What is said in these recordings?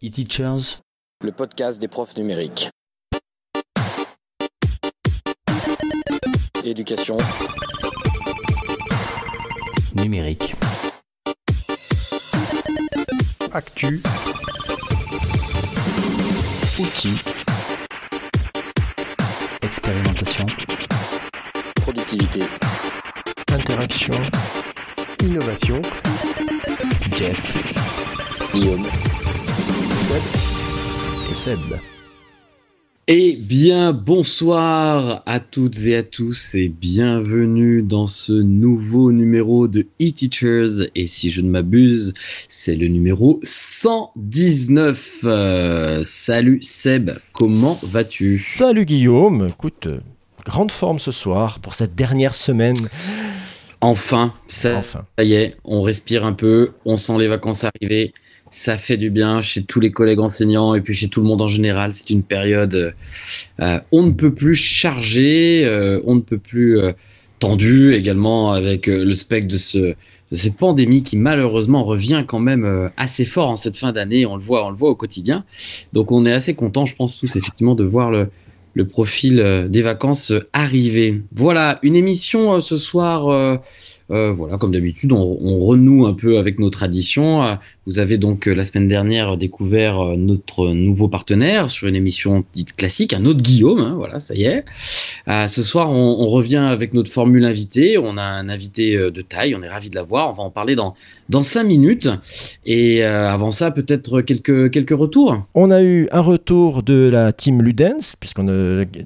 E-Teachers, le podcast des profs numériques. Éducation numérique. Actu. Outils. Expérimentation. Productivité. Interaction. Innovation. Jeff. Guillaume. Seb. Et Seb. Eh bien, bonsoir à toutes et à tous et bienvenue dans ce nouveau numéro de e-Teachers. Et si je ne m'abuse, c'est le numéro 119. Euh, salut Seb, comment vas-tu? Salut Guillaume, écoute, grande forme ce soir pour cette dernière semaine. Enfin, ça, Enfin. ça y est, on respire un peu, on sent les vacances arriver. Ça fait du bien chez tous les collègues enseignants et puis chez tout le monde en général. C'est une période, euh, on ne peut plus chargée, euh, on ne peut plus euh, tendue également avec euh, le spectre de, ce, de cette pandémie qui malheureusement revient quand même euh, assez fort en cette fin d'année. On le voit, on le voit au quotidien. Donc on est assez content, je pense tous effectivement de voir le, profil euh, des vacances euh, arriver. Voilà, une émission euh, ce soir. Euh, voilà, comme d'habitude, on, renoue un peu avec nos traditions. Euh, Vous avez donc euh, la semaine dernière découvert notre nouveau partenaire sur une émission dite classique, un autre Guillaume. hein, voilà, ça y est. Ce soir, on, revient avec notre formule invité. On a un invité de taille. On est ravi de l'avoir. On va en parler dans dans cinq minutes. Et avant ça, peut-être quelques quelques retours. On a eu un retour de la team Ludens, puisque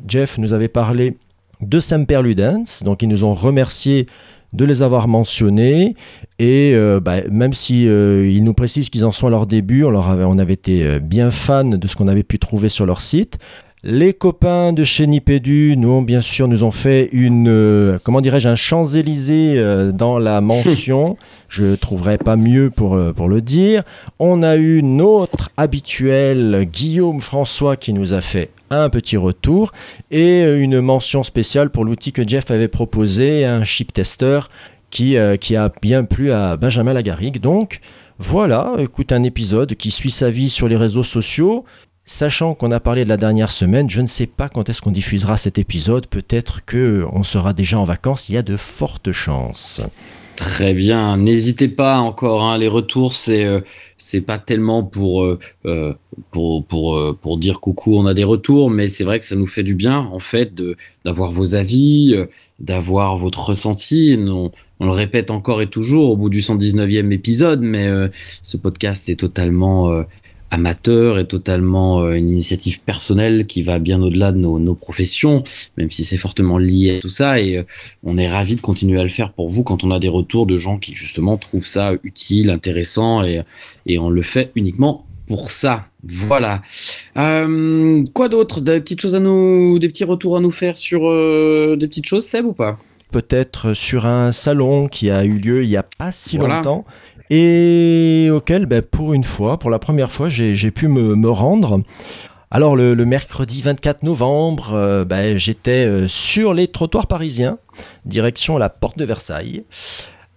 Jeff nous avait parlé de Semper Ludens, donc ils nous ont remercié de les avoir mentionnés et euh, bah, même si euh, ils nous précisent qu'ils en sont à leur début, on, leur avait, on avait été euh, bien fans de ce qu'on avait pu trouver sur leur site. Les copains de chez Nipédu nous ont bien sûr nous ont fait une euh, comment dirais-je un Champs-Élysées euh, dans la mention. Je trouverais pas mieux pour, pour le dire. On a eu notre habituel Guillaume François qui nous a fait un petit retour et euh, une mention spéciale pour l'outil que Jeff avait proposé, un chip tester qui, euh, qui a bien plu à Benjamin Lagarigue. Donc voilà, écoute un épisode qui suit sa vie sur les réseaux sociaux. Sachant qu'on a parlé de la dernière semaine, je ne sais pas quand est-ce qu'on diffusera cet épisode. Peut-être que on sera déjà en vacances. Il y a de fortes chances. Très bien, n'hésitez pas encore. hein, les retours, c'est euh, c'est pas tellement pour euh, euh, pour pour pour dire coucou, on a des retours, mais c'est vrai que ça nous fait du bien en fait d'avoir vos avis, d'avoir votre ressenti. On, on le répète encore et toujours au bout du 119e épisode, mais ce podcast est totalement amateur et totalement euh, une initiative personnelle qui va bien au-delà de nos, nos professions, même si c'est fortement lié à tout ça. Et euh, on est ravi de continuer à le faire pour vous quand on a des retours de gens qui justement trouvent ça utile, intéressant, et, et on le fait uniquement pour ça. Voilà. Euh, quoi d'autre? Des petites choses à nous, des petits retours à nous faire sur euh, des petites choses, Seb ou pas? Peut-être sur un salon qui a eu lieu il n'y a pas si Voilà. longtemps et auquel, ben, pour une fois, pour la première fois, j'ai pu me, rendre. Alors le, mercredi 24 novembre, euh, ben, j'étais euh, sur les trottoirs parisiens, direction la porte de Versailles.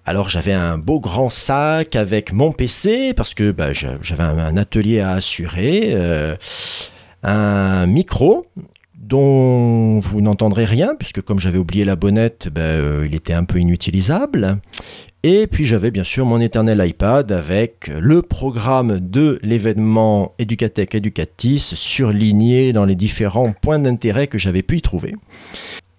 Alors j'avais un beau grand sac avec mon PC parce que ben, j'a- j'avais un, un atelier à assurer, euh, un micro dont vous n'entendrez rien puisque comme j'avais oublié la bonnette, ben, euh, il était un peu inutilisable. Et puis j'avais bien sûr mon éternel iPad avec le programme de l'événement Educatec Educatis surligné dans les différents points d'intérêt que j'avais pu y trouver.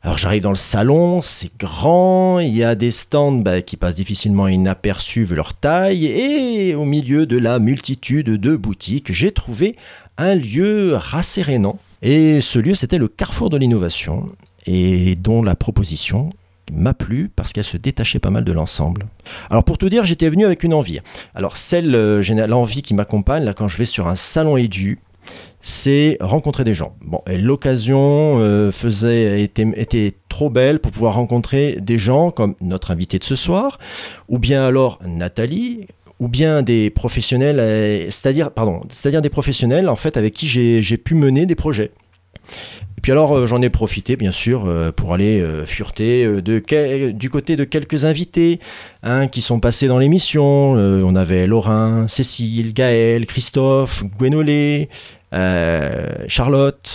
Alors j'arrive dans le salon, c'est grand, il y a des stands bah, qui passent difficilement inaperçus vu leur taille, et au milieu de la multitude de boutiques, j'ai trouvé un lieu rassérénant. Et ce lieu, c'était le carrefour de l'innovation, et dont la proposition m'a plu parce qu'elle se détachait pas mal de l'ensemble. Alors pour tout dire, j'étais venu avec une envie. Alors celle, euh, l'envie qui m'accompagne là quand je vais sur un salon édu, c'est rencontrer des gens. Bon, l'occasion euh, faisait était, était trop belle pour pouvoir rencontrer des gens comme notre invité de ce soir, ou bien alors Nathalie, ou bien des professionnels, euh, c'est-à-dire pardon, c'est-à-dire des professionnels en fait avec qui j'ai pu mener des projets. Et puis alors euh, j'en ai profité bien sûr euh, pour aller fureter de quel- du côté de quelques invités hein, qui sont passés dans l'émission. On avait Laurin, Cécile, Gaël, Christophe, Gwenolé, Charlotte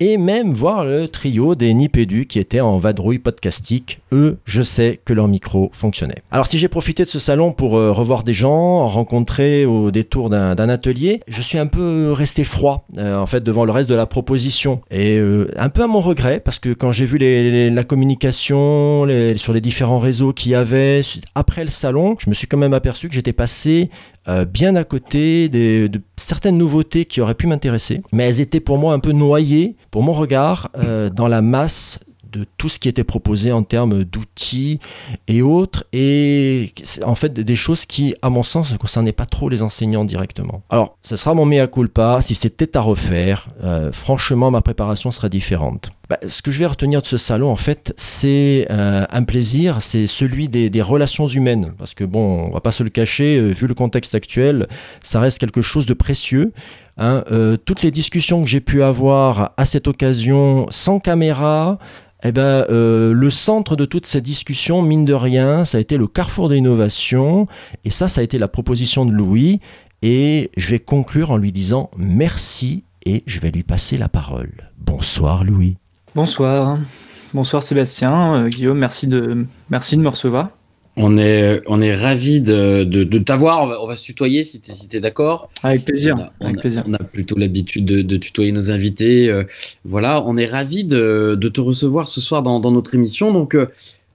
et même voir le trio des Nipédus qui étaient en vadrouille podcastique. Eux, je sais que leur micro fonctionnait. Alors si j'ai profité de ce salon pour euh, revoir des gens, rencontrer au détour d'un atelier, je suis un peu resté froid euh, en fait devant le reste de la proposition et euh, un peu à mon regret parce que quand j'ai vu la communication sur les différents réseaux qu'il y avait après le salon, je me suis quand même aperçu que j'étais passé euh, bien à côté de certaines nouveautés qui auraient pu m'intéresser, mais elles étaient pour moi un peu noyées, pour mon regard, euh, dans la masse de tout ce qui était proposé en termes d'outils et autres, et en fait des choses qui, à mon sens, ne concernaient pas trop les enseignants directement. Alors, ce sera mon mea culpa, si c'était à refaire, euh, franchement, ma préparation serait différente. Bah, ce que je vais retenir de ce salon, en fait, c'est euh, un plaisir, c'est celui des, relations humaines. Parce que, bon, on va pas se le cacher, euh, vu le contexte actuel, ça reste quelque chose de précieux. hein. Euh, toutes les discussions que j'ai pu avoir à cette occasion, sans caméra, eh ben, le centre de toutes ces discussions, mine de rien, ça a été le carrefour de l'innovation. Et ça, ça a été la proposition de Louis. Et je vais conclure en lui disant merci et je vais lui passer la parole. Bonsoir Louis. Bonsoir. Bonsoir Sébastien. Euh, Guillaume, merci de, merci de me recevoir. On est, on est ravis de, de, de t'avoir. On va, on va se tutoyer si tu si t'es d'accord. Avec plaisir. On a, on Avec a- plaisir. on a plutôt l'habitude de, de tutoyer nos invités. euh, voilà, on est ravis de, de te recevoir ce soir dans, dans notre émission. Donc,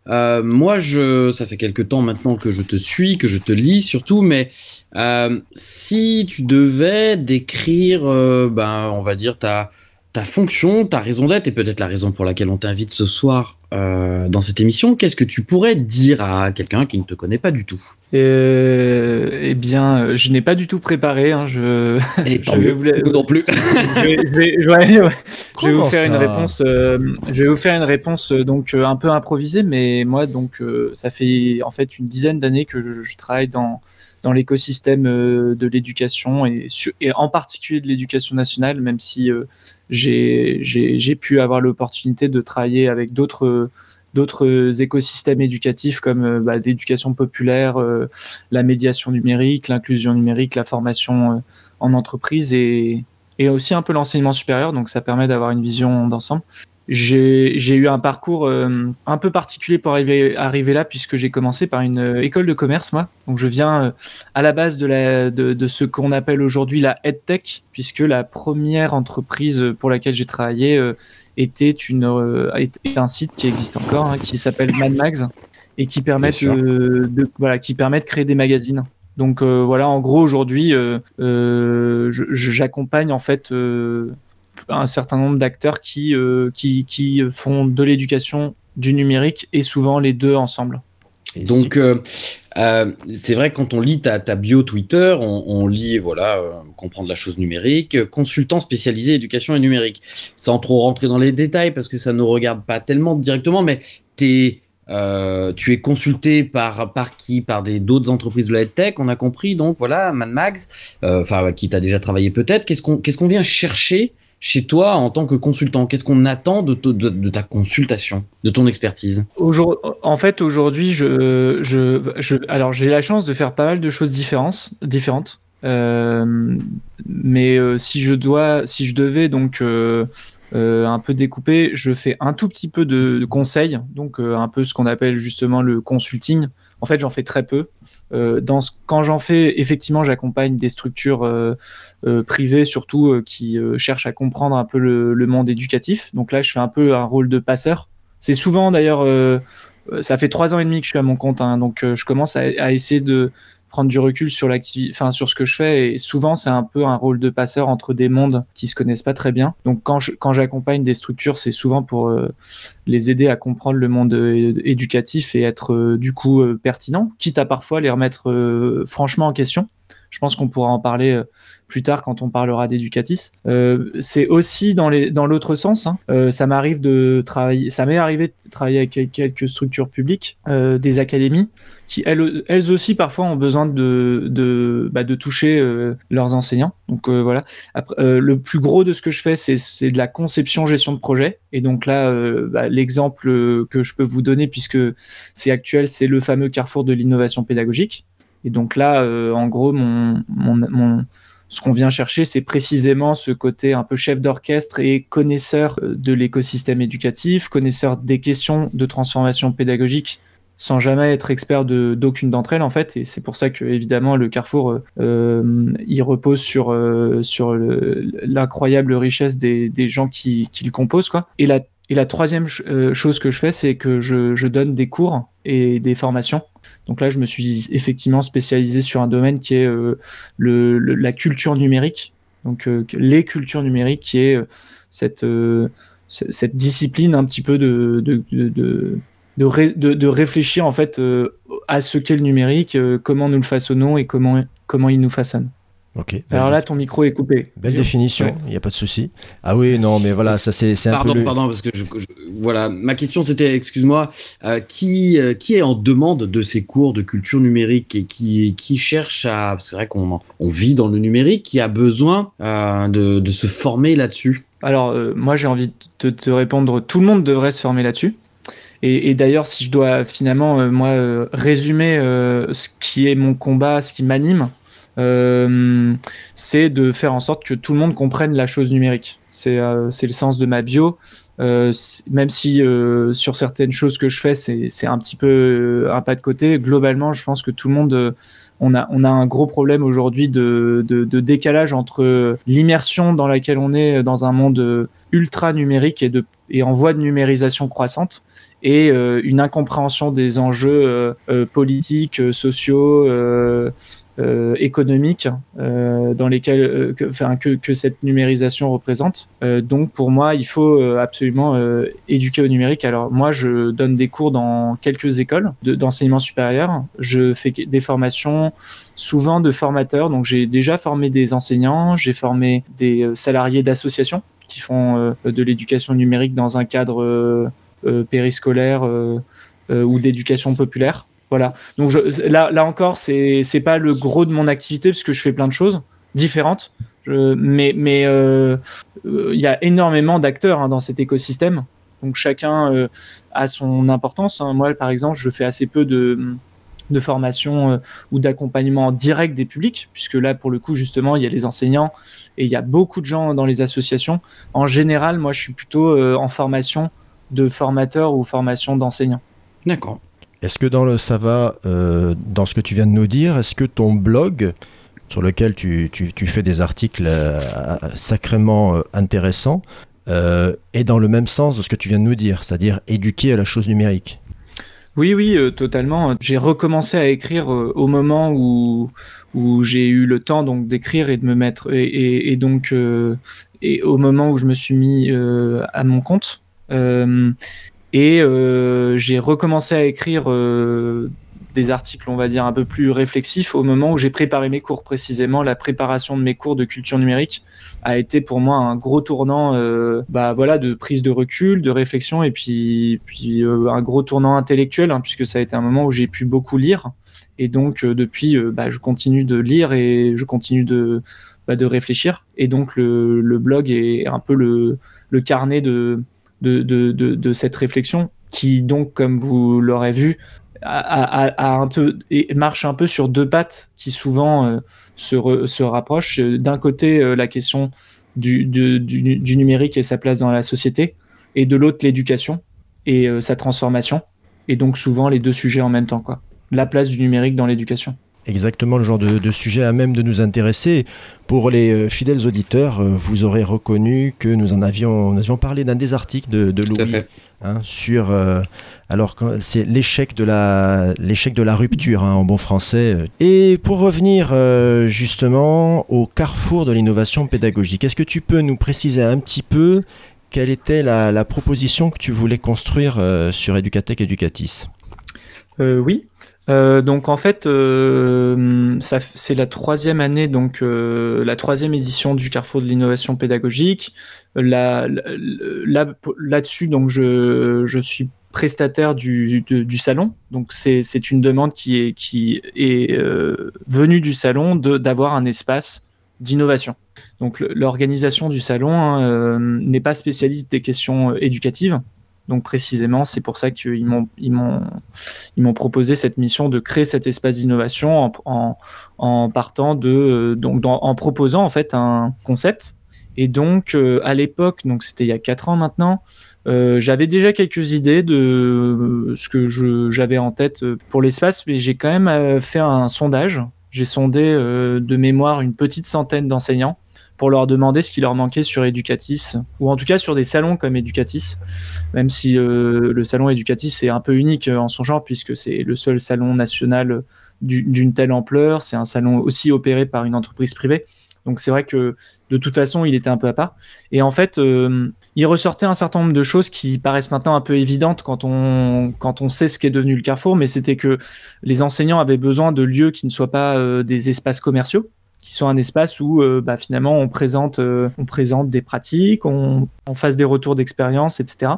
euh, moi, je, ça fait quelque temps maintenant que je te suis, que je te lis surtout, mais euh, si tu devais décrire, ben, on va dire, ta, ta fonction, ta raison d'être, et peut-être la raison pour laquelle on t'invite ce soir euh, dans cette émission, qu'est-ce que tu pourrais dire à quelqu'un qui ne te connaît pas du tout? Euh, eh bien, euh, je n'ai pas du tout préparé. hein, je... Et Je vais vous la- nous non plus. je vais, je vais- ouais, ouais. Je vais Comment vous faire une réponse. euh, je vais vous faire une réponse euh, donc euh, un peu improvisée, mais moi donc euh, ça fait en fait une dizaine d'années que je, je travaille dans dans l'écosystème euh, de l'éducation et, en particulier de l'éducation nationale, même si euh, j'ai pu avoir l'opportunité de travailler avec d'autres d'autres écosystèmes éducatifs comme euh, bah, l'éducation populaire, euh, la médiation numérique, l'inclusion numérique, la formation euh, en entreprise et, et aussi un peu l'enseignement supérieur, donc ça permet d'avoir une vision d'ensemble. J'ai eu un parcours euh, un peu particulier pour arriver, arriver là, puisque j'ai commencé par une euh, école de commerce, moi. Donc je viens euh, à la base de, la, de, de ce qu'on appelle aujourd'hui la EdTech, puisque la première entreprise pour laquelle j'ai travaillé euh, était, une, euh, était un site qui existe encore, hein, qui s'appelle Mad Mags, et qui permet, de, de- voilà, qui permet de créer des magazines. Donc euh, voilà, en gros aujourd'hui, euh, euh, j'accompagne en fait euh, un certain nombre d'acteurs qui, euh, qui, qui font de l'éducation, du numérique et souvent les deux ensemble. Et Donc, euh, euh, c'est vrai que quand on lit ta, ta bio Twitter, on, on lit, voilà, euh, comprendre la chose numérique, consultant spécialisé éducation et numérique. Sans trop rentrer dans les détails, parce que ça ne nous regarde pas tellement directement, mais t'es, euh, tu es consulté par, par qui? Par des d'autres entreprises de la tech, on a compris, donc voilà, Mad Max, euh, enfin, qui t'a déjà travaillé peut-être. Qu'est-ce qu'on qu'est-ce qu'on vient chercher chez toi en tant que consultant? Qu'est-ce qu'on attend de, ta consultation, de ton expertise? En fait, aujourd'hui, alors j'ai la chance de faire pas mal de choses différentes, différentes. Euh, mais euh, si je dois, si je devais donc euh, un peu découper, je fais un tout petit peu de, de conseils, donc euh, un peu ce qu'on appelle justement le consulting. En fait, j'en fais très peu. Euh, quand j'en fais, effectivement, j'accompagne des structures privées, surtout qui cherchent à comprendre un peu le, monde éducatif. Donc là, je fais un peu un rôle de passeur. C'est souvent d'ailleurs, ça fait trois ans et demi que je suis à mon compte, hein, donc je commence à essayer de prendre du recul sur l'activité, enfin sur ce que je fais. Et souvent, c'est un peu un rôle de passeur entre des mondes qui se connaissent pas très bien. Donc quand je- quand j'accompagne des structures, c'est souvent pour euh, les aider à comprendre le monde euh, éducatif et être euh, du coup pertinent, quitte à parfois les remettre franchement en question. Je pense qu'on pourra en parler euh, plus tard quand on parlera d'éducatis. Euh, c'est aussi dans l'autre sens. Hein. Euh, ça m'arrive de travailler, ça m'est arrivé de travailler avec quelques structures publiques, euh, des académies, qui elles, aussi parfois ont besoin de bah, toucher leurs enseignants. Donc voilà. Après, le plus gros de ce que je fais, c'est de la conception gestion de projet. Et donc là, bah, l'exemple que je peux vous donner puisque c'est actuel, c'est le fameux carrefour de l'innovation pédagogique. Et donc là, euh, en gros, ce qu'on vient chercher, c'est précisément ce côté un peu chef d'orchestre et connaisseur euh, de l'écosystème éducatif, connaisseur des questions de transformation pédagogique sans jamais être expert d'aucune d'entre elles en fait. Et c'est pour ça que évidemment le Carrefour euh, euh, il repose sur sur le- l'incroyable richesse des, gens qui, qui le composent quoi. Et la et la troisième ch- chose que je fais c'est que je donne des cours et des formations donc là je me suis effectivement spécialisé sur un domaine qui est euh, la culture numérique donc euh, les cultures numériques qui est euh, cette discipline un petit peu de de, de, de de, ré- de, de réfléchir en fait à ce qu'est le numérique, comment nous le façonnons et comment il nous façonne. Alors là, ton micro est coupé. belle définition, il Ouais. n'y a pas de souci. Ah oui, non, mais voilà, ça c'est un Pardon, peu. pardon, parce que je, je- voilà, ma question c'était, excuse-moi, euh, qui euh, qui est en demande de ces cours de culture numérique et qui qui cherche à, c'est vrai qu'on on vit dans le numérique, qui a besoin euh, de, de se former là-dessus? Alors, euh, moi, j'ai envie de te répondre, tout le monde devrait se former là-dessus. Et, et d'ailleurs, si je dois finalement, euh, moi, euh, résumer euh, ce qui est mon combat, ce qui m'anime, euh, c'est de faire en sorte que tout le monde comprenne la chose numérique. C'est euh, le sens de ma bio. Euh, même si euh, sur certaines choses que je fais, c'est un petit peu euh, un pas de côté, globalement, je pense que tout le monde, euh, on, a, on a un gros problème aujourd'hui de, de, de décalage entre l'immersion dans laquelle on est dans un monde euh, ultra numérique et, de, et en voie de numérisation croissante et euh, une incompréhension des enjeux euh, euh, politiques, euh, sociaux, euh, économiques euh, dans lesquels euh, que, que, que cette numérisation représente. Euh, donc pour moi, il faut euh, absolument éduquer au numérique. Alors moi, je donne des cours dans quelques écoles de- d'enseignement supérieur. Je fais des formations souvent de formateurs. Donc j'ai déjà formé des enseignants, j'ai formé des salariés d'associations qui font de l'éducation numérique dans un cadre périscolaire ou d'éducation populaire. Voilà. Donc là, là encore, c'est c'est pas le gros de mon activité parce que je fais plein de choses différentes. Mais mais euh, euh, il y a énormément d'acteurs hein, dans cet écosystème. Donc chacun euh, a son importance. hein. Moi, par exemple, je fais assez peu de de formation ou d'accompagnement en direct des publics, puisque là, pour le coup, justement, il y a les enseignants et il y a beaucoup de gens dans les associations. En général, moi, je suis plutôt en formation de formateur ou formation d'enseignant. D'accord. Est-ce que dans le ça va, euh, dans ce que tu viens de nous dire, est-ce que ton blog, sur lequel tu, tu- tu fais des articles euh, sacrément euh, intéressants, est dans le même sens de ce que tu viens de nous dire, c'est-à-dire éduquer à la chose numérique? Oui, oui, totalement. J'ai recommencé à écrire au moment où, où j'ai eu le temps donc d'écrire et de me mettre et, et- donc et au moment où je me suis mis à mon compte. Et euh, j'ai recommencé à écrire euh, des articles, on va dire, un peu plus réflexifs au moment où j'ai préparé mes cours. Précisément, la préparation de mes cours de culture numérique a été pour moi un gros tournant euh, bah, voilà, de prise de recul, de réflexion et puis, un gros tournant intellectuel, hein, puisque ça a été un moment où j'ai pu beaucoup lire. Et donc, depuis, bah, je continue de lire et je continue de, bah, réfléchir. Et donc, le, blog est un peu le carnet de, de, de, de, cette réflexion qui, donc, comme vous l'aurez vu, a, a- un peu, marche un peu sur deux pattes qui souvent euh, se, se rapprochent. D'un côté, euh, la question du, du, du, du numérique et sa place dans la société, et de l'autre, l'éducation et euh, sa transformation. Et donc, souvent, les deux sujets en même temps. Quoi. La place du numérique dans l'éducation. Exactement le genre de, de sujet à même de nous intéresser. Pour les euh, fidèles auditeurs, euh, vous aurez reconnu que nous en avions, nous avions parlé d'un des articles de, de Tout à Louis fait. hein, sur euh, alors c'est l'échec de la l'échec de la rupture hein, en bon français. Et pour revenir euh, justement au carrefour de l'innovation pédagogique, est-ce que tu peux nous préciser un petit peu quelle était la, la proposition que tu voulais construire euh, sur Educatec Educatis? Euh, oui. Euh, donc en fait, euh, c'est la troisième année, donc euh, la troisième édition du Carrefour de l'innovation pédagogique. Là, là, là-dessus, donc je, je suis prestataire du, du, salon. Donc c'est, une demande qui est, qui est venue du salon d'avoir un espace d'innovation. Donc l'organisation du salon hein, n'est pas spécialiste des questions éducatives. Donc précisément, c'est pour ça qu'ils m'ont, proposé cette mission de créer cet espace d'innovation en, partant de, euh, donc en proposant en fait un concept. Et donc euh, à l'époque, donc c'était il y a quatre ans maintenant, euh, j'avais déjà quelques idées de ce que j'avais en tête pour l'espace, mais j'ai quand même fait un sondage. J'ai sondé de mémoire une petite centaine d'enseignants pour leur demander ce qui leur manquait sur Educatis, ou en tout cas sur des salons comme Educatis, même si euh, le salon Educatis est un peu unique euh, en son genre, puisque c'est le seul salon national du- d'une telle ampleur, c'est un salon aussi opéré par une entreprise privée, donc c'est vrai que de toute façon il était un peu à part. Et en fait, euh, il ressortait un certain nombre de choses qui paraissent maintenant un peu évidentes quand on, quand on sait ce qu'est devenu le Carrefour, mais c'était que les enseignants avaient besoin de lieux qui ne soient pas des espaces commerciaux, qui soient un espace où euh, bah, finalement on présente, euh, on présente des pratiques, on, on fasse des retours d'expérience, etc.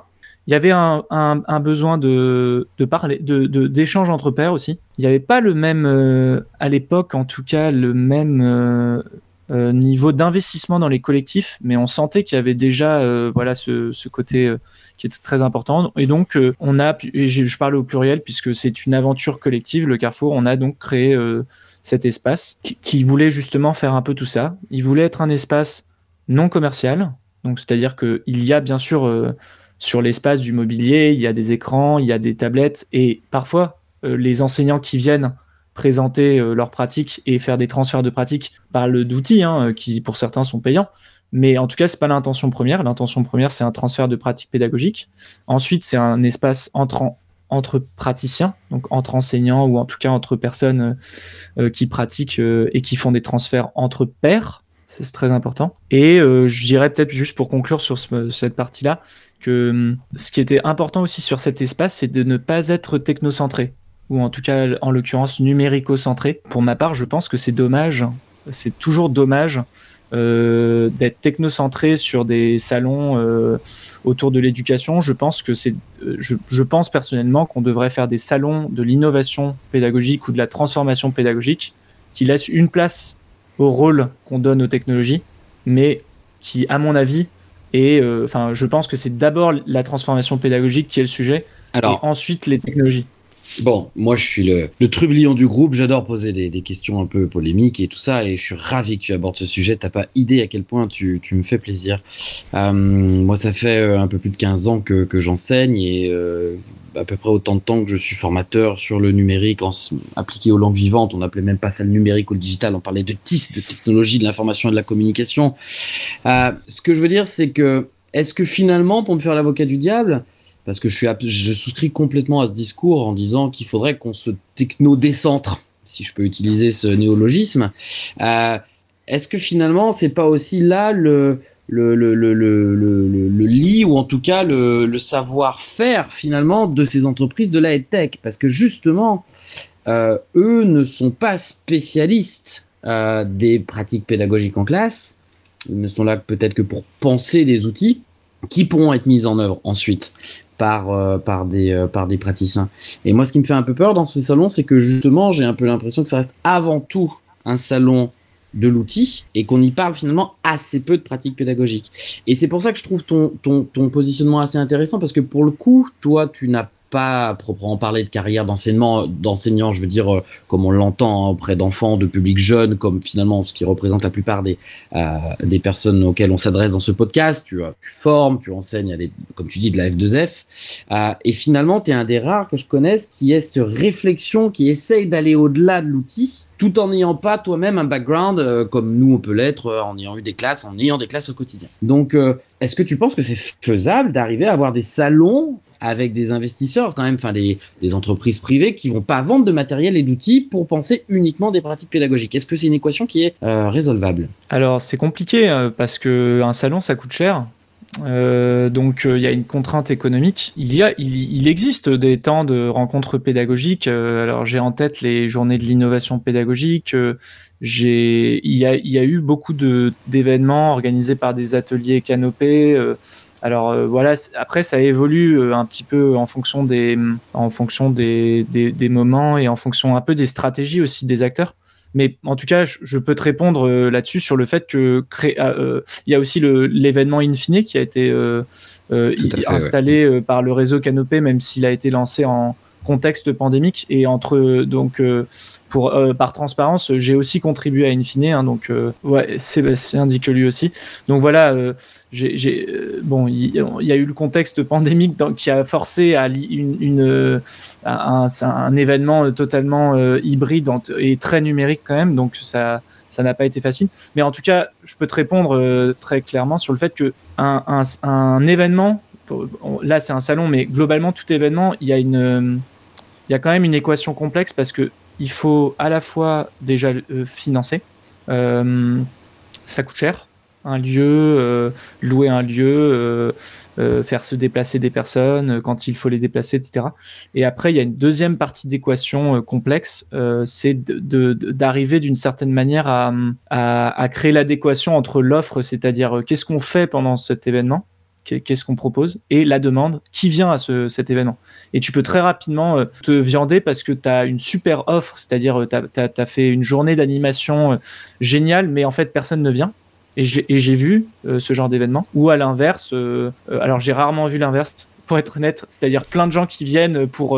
Il y avait un, besoin de, de parler, de, de- entre pairs aussi. Il n'y avait pas le même, euh, à l'époque en tout cas, le même niveau d'investissement dans les collectifs, mais on sentait qu'il y avait déjà voilà ce, ce côté qui était très important. Et donc on a, je, parle au pluriel puisque c'est une aventure collective, le Carrefour. On a donc créé cet espace qui, voulait justement faire un peu tout ça. Il voulait être un espace non commercial, donc c'est-à-dire que il y a bien sûr euh, sur l'espace du mobilier, il y a des écrans, il y a des tablettes, et parfois euh, les enseignants qui viennent présenter euh, leurs pratiques et faire des transferts de pratiques parlent d'outils hein, qui pour certains sont payants. Mais en tout cas, c'est pas l'intention première. L'intention première, c'est un transfert de pratiques pédagogiques. Ensuite, c'est un espace entre, en- entre praticiens, donc entre enseignants ou en tout cas entre personnes euh, qui pratiquent euh, et qui font des transferts entre pairs. C'est très important. Et euh, je dirais peut-être juste pour conclure sur ce- cette partie-là, que hum, ce qui était important aussi sur cet espace, c'est de ne pas être technocentré, ou en tout cas en l'occurrence numérico-centré. Pour ma part, je pense que c'est dommage, c'est toujours dommage euh, d'être technocentré sur des salons euh, autour de l'éducation. Je pense que c'est, euh, je, je pense personnellement qu'on devrait faire des salons de l'innovation pédagogique ou de la transformation pédagogique qui laissent une place au rôle qu'on donne aux technologies, mais qui, à mon avis, est, enfin, je pense que c'est d'abord la transformation pédagogique qui est le sujet, Alors, et ensuite les technologies. Bon, moi je suis le, trublion du groupe, j'adore poser des, questions un peu polémiques et tout ça, et je suis ravi que tu abordes ce sujet, t'as pas idée à quel point tu, me fais plaisir. Euh, moi ça fait euh, un peu plus de 15 ans que, j'enseigne et euh, à peu près autant de temps que je suis formateur sur le numérique en, appliqué aux langues vivantes, on appelait même pas ça le numérique ou le digital, on parlait de TIS, de technologie de l'information et de la communication. Ce que je veux dire c'est que, est-ce que finalement, pour me faire l'avocat du diable, parce que je, suis, je souscris complètement à ce discours en disant qu'il faudrait qu'on se techno-décentre, si je peux utiliser ce néologisme. Euh, Est-ce que finalement, c'est pas aussi là le, le, le, le, le, lit ou en tout cas le, le savoir-faire finalement de ces entreprises de la tech Parce que justement, euh, eux ne sont pas spécialistes euh, des pratiques pédagogiques en classe. Ils ne sont là peut-être que pour penser des outils qui pourront être mis en œuvre ensuite par, euh, par, des, euh, par des praticiens. Et moi, ce qui me fait un peu peur dans ce salon, c'est que justement, j'ai un peu l'impression que ça reste avant tout un salon de l'outil et qu'on y parle finalement assez peu de pratiques pédagogiques. Et c'est pour ça que je trouve ton, ton, ton positionnement assez intéressant parce que pour le coup, toi, tu n'as pas proprement parler de carrière d'enseignement, d'enseignant, je veux dire, euh, comme on l'entend hein, auprès d'enfants, de publics jeunes, comme finalement ce qui représente la plupart des, euh, des personnes auxquelles on s'adresse dans ce podcast. Tu, tu formes, tu enseignes, comme tu dis, de la F2F. Euh, et finalement, tu es un des rares que je connaisse qui ait cette réflexion, qui essaye d'aller au-delà de l'outil, tout en n'ayant pas toi-même un background euh, comme nous on peut l'être, euh, en ayant eu des classes, en ayant des classes au quotidien. Donc, euh, est-ce que tu penses que c'est faisable d'arriver à avoir des salons avec des investisseurs quand même, enfin des, entreprises privées qui vont pas vendre de matériel et d'outils pour penser uniquement des pratiques pédagogiques. Est-ce que c'est une équation qui est euh, résolvable? Alors c'est compliqué euh, parce que un salon ça coûte cher Euh, donc il y a une contrainte économique. Il y a, il, existe des temps de rencontres pédagogiques. Alors j'ai en tête les journées de l'innovation pédagogique. j'ai, il y a, il y a eu beaucoup de d'événements organisés par des ateliers canopés. Alors voilà. Après ça évolue un petit peu en fonction des, en fonction des, des, des moments et en fonction un peu des stratégies aussi des acteurs. Mais en tout cas, je, peux te répondre euh, là-dessus sur le fait que euh, euh, il y a aussi l'événement Infine qui a été installé par le réseau Canopé, même s'il a été lancé en contexte pandémique et entre donc pour par transparence j'ai aussi contribué à Infine hein, donc ouais Sébastien dit que lui aussi donc voilà j'ai bon il y, a eu le contexte pandémique qui a forcé à une, un, événement totalement euh, hybride et très numérique quand même, donc ça ça n'a pas été facile. Mais en tout cas, je peux te répondre euh, très clairement sur le fait que un, un, événement, là c'est un salon, mais globalement tout événement, il y a une il y a quand même une équation complexe parce que il faut à la fois déjà euh, financer, ça coûte cher, un lieu, louer un lieu, euh, faire se déplacer des personnes euh, quand il faut les déplacer, etc. Et après, il y a une deuxième partie d'équation euh, complexe, c'est d'arriver d'une certaine manière à, à, créer l'adéquation entre l'offre, c'est-à-dire qu'est-ce qu'on fait pendant cet événement, qu'est-ce qu'on propose, et la demande, qui vient à ce, cet événement. Et tu peux très rapidement te viander parce que tu as une super offre, c'est-à-dire tu as, fait une journée d'animation géniale, mais en fait personne ne vient. Et j'ai vu euh, ce genre d'événement. Ou à l'inverse, euh, euh, alors j'ai rarement vu l'inverse, pour être honnête, c'est-à-dire plein de gens qui viennent pour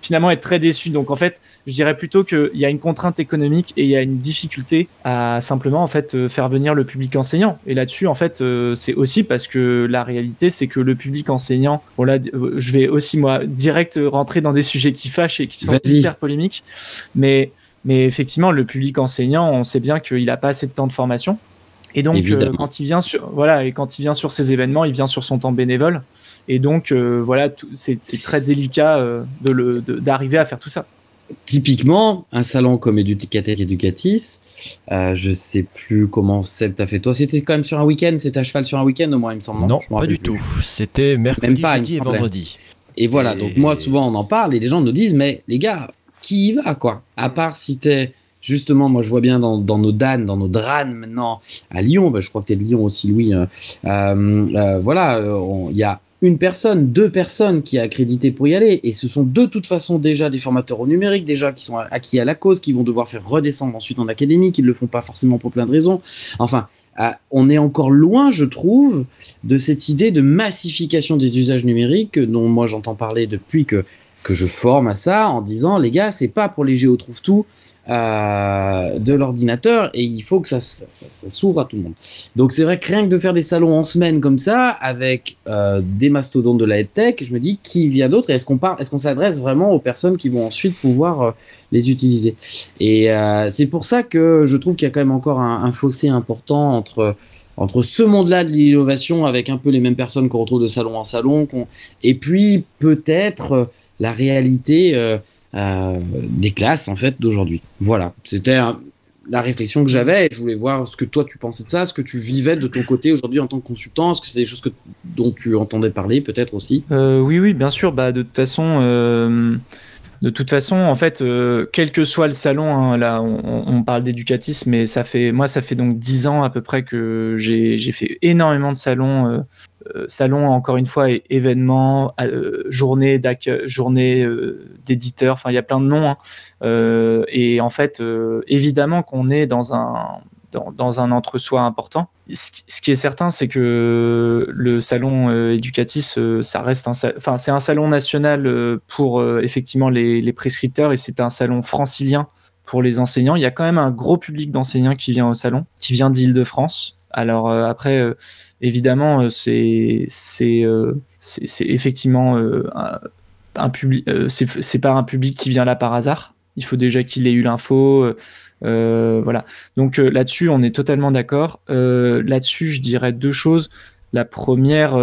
finalement être très déçus. Donc en fait, je dirais plutôt qu'il y a une contrainte économique et il y a une difficulté à simplement en fait faire venir le public enseignant. Et là-dessus, en fait, c'est aussi parce que la réalité, c'est que le public enseignant, bon là, je vais aussi moi direct rentrer dans des sujets qui fâchent et qui sont hyper polémiques, mais mais effectivement, le public enseignant, on sait bien qu'il n'a pas assez de temps de formation. Et donc, euh, quand il vient sur, voilà, et quand il vient sur ces événements, il vient sur son temps bénévole. Et donc, euh, voilà, c'est très délicat euh, d'arriver à faire tout ça. Typiquement, un salon comme Educatec Educatis, je sais plus comment tu as fait toi. C'était quand même sur un week-end, c'était à cheval sur un week-end au moins, il me semble. Non, pas du tout. C'était mercredi, jeudi et vendredi. Et voilà, donc moi souvent on en parle et les gens nous disent, mais les gars, qui y va quoi? À part si t'es Justement, moi je vois bien dans, nos Dan, dans nos DRAN maintenant à Lyon, bah, je crois que tu es de Lyon aussi Louis, hein. euh, euh, voilà, il y a une personne, deux personnes qui a accrédité pour y aller, et ce sont de toute façon déjà des formateurs au numérique, déjà qui sont acquis à la cause, qui vont devoir faire redescendre ensuite en académie, qui ne le font pas forcément pour plein de raisons. Enfin, euh, on est encore loin, je trouve, de cette idée de massification des usages numériques dont moi j'entends parler depuis que je forme à ça en disant les gars c'est pas pour les géo trouve tout euh, de l'ordinateur et il faut que ça, s'ouvre à tout le monde. Donc c'est vrai que rien que de faire des salons en semaine comme ça avec euh, des mastodontes de la tech, je me dis qui vient d'autre? Et est-ce qu'on est-ce s'adresse vraiment aux personnes qui vont ensuite pouvoir euh, les utiliser? Et c'est pour ça que je trouve qu'il y a quand même encore un, fossé important entre entre ce monde-là de l'innovation avec un peu les mêmes personnes qu'on retrouve de salon en salon, et puis peut-être la réalité euh, des classes en fait d'aujourd'hui. Voilà, c'était la réflexion que j'avais et je voulais voir ce que toi tu pensais de ça, ce que tu vivais de ton côté aujourd'hui en tant que consultant, est-ce que c'est des choses que, dont tu entendais parler peut-être aussi? Euh, Oui, oui, bien sûr. Bah, de toute façon, euh, de toute façon, en fait, quel que soit le salon, hein, là, on, parle d'éducatisme, mais ça fait, moi, ça fait donc dix ans à peu près que j'ai fait énormément de salons euh, salon, encore une fois, et événements, euh, journée journée euh, d'éditeurs, enfin, il y a plein de noms. Hein. et en fait, évidemment qu'on est dans un, dans, un entre-soi important. Ce, qui est certain, c'est que le salon éducatif, ça reste un, enfin, c'est un salon national pour effectivement les, prescripteurs et c'est un salon francilien pour les enseignants. Il y a quand même un gros public d'enseignants qui vient au salon, qui vient d'Île-de-France. Alors après, euh, évidemment, euh, c'est euh, c'est effectivement un, public. c'est pas un public qui vient là par hasard. Il faut déjà qu'il ait eu l'info. voilà. Donc là-dessus, on est totalement d'accord. là-dessus, je dirais deux choses. La première,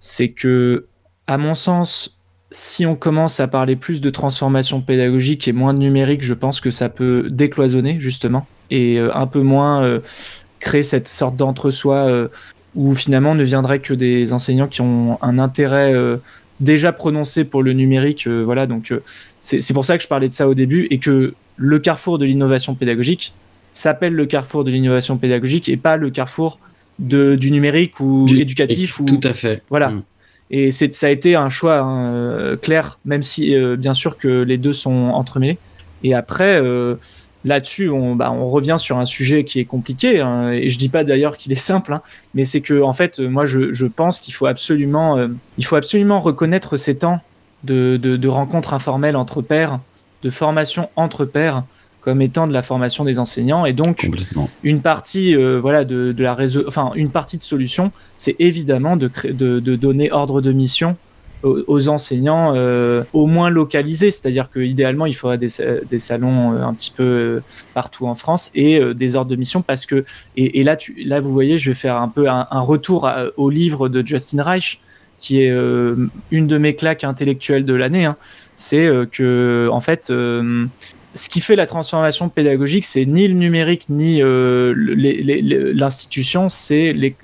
c'est que, à mon sens, si on commence à parler plus de transformation pédagogique et moins de numérique, je pense que ça peut décloisonner justement et un peu moins créer cette sorte d'entre-soi euh, où finalement ne viendraient que des enseignants qui ont un intérêt déjà prononcé pour le numérique. voilà, donc c'est pour ça que je parlais de ça au début et que le carrefour de l'innovation pédagogique s'appelle le carrefour de l'innovation pédagogique et pas le carrefour de, du numérique ou éducatif. Ou, tout à fait. Voilà. Mm. Et ça a été un choix hein, euh, clair, même si euh, bien sûr que les deux sont entremêlés. Et après, euh, là-dessus, on, bah, on, revient sur un sujet qui est compliqué. Hein, et je dis pas d'ailleurs qu'il est simple, hein, mais c'est que en fait, moi, je, je pense qu'il faut absolument, il faut absolument reconnaître ces temps de, de, de rencontres informelles entre pairs, de formation entre pairs comme étant de la formation des enseignants et donc une partie euh, voilà de, la réseau enfin une partie de solution c'est évidemment de, de, de, donner ordre de mission aux, enseignants euh, au moins localisés c'est-à-dire que idéalement il faudrait des, des salons euh, un petit peu partout en France et des ordres de mission parce que et, là là vous voyez je vais faire un peu un, retour au livre de Justin Reich qui est une de mes claques intellectuelles de l'année, hein. c'est que en fait, ce qui fait la transformation pédagogique, c'est ni le numérique ni euh, l'institution, c'est les,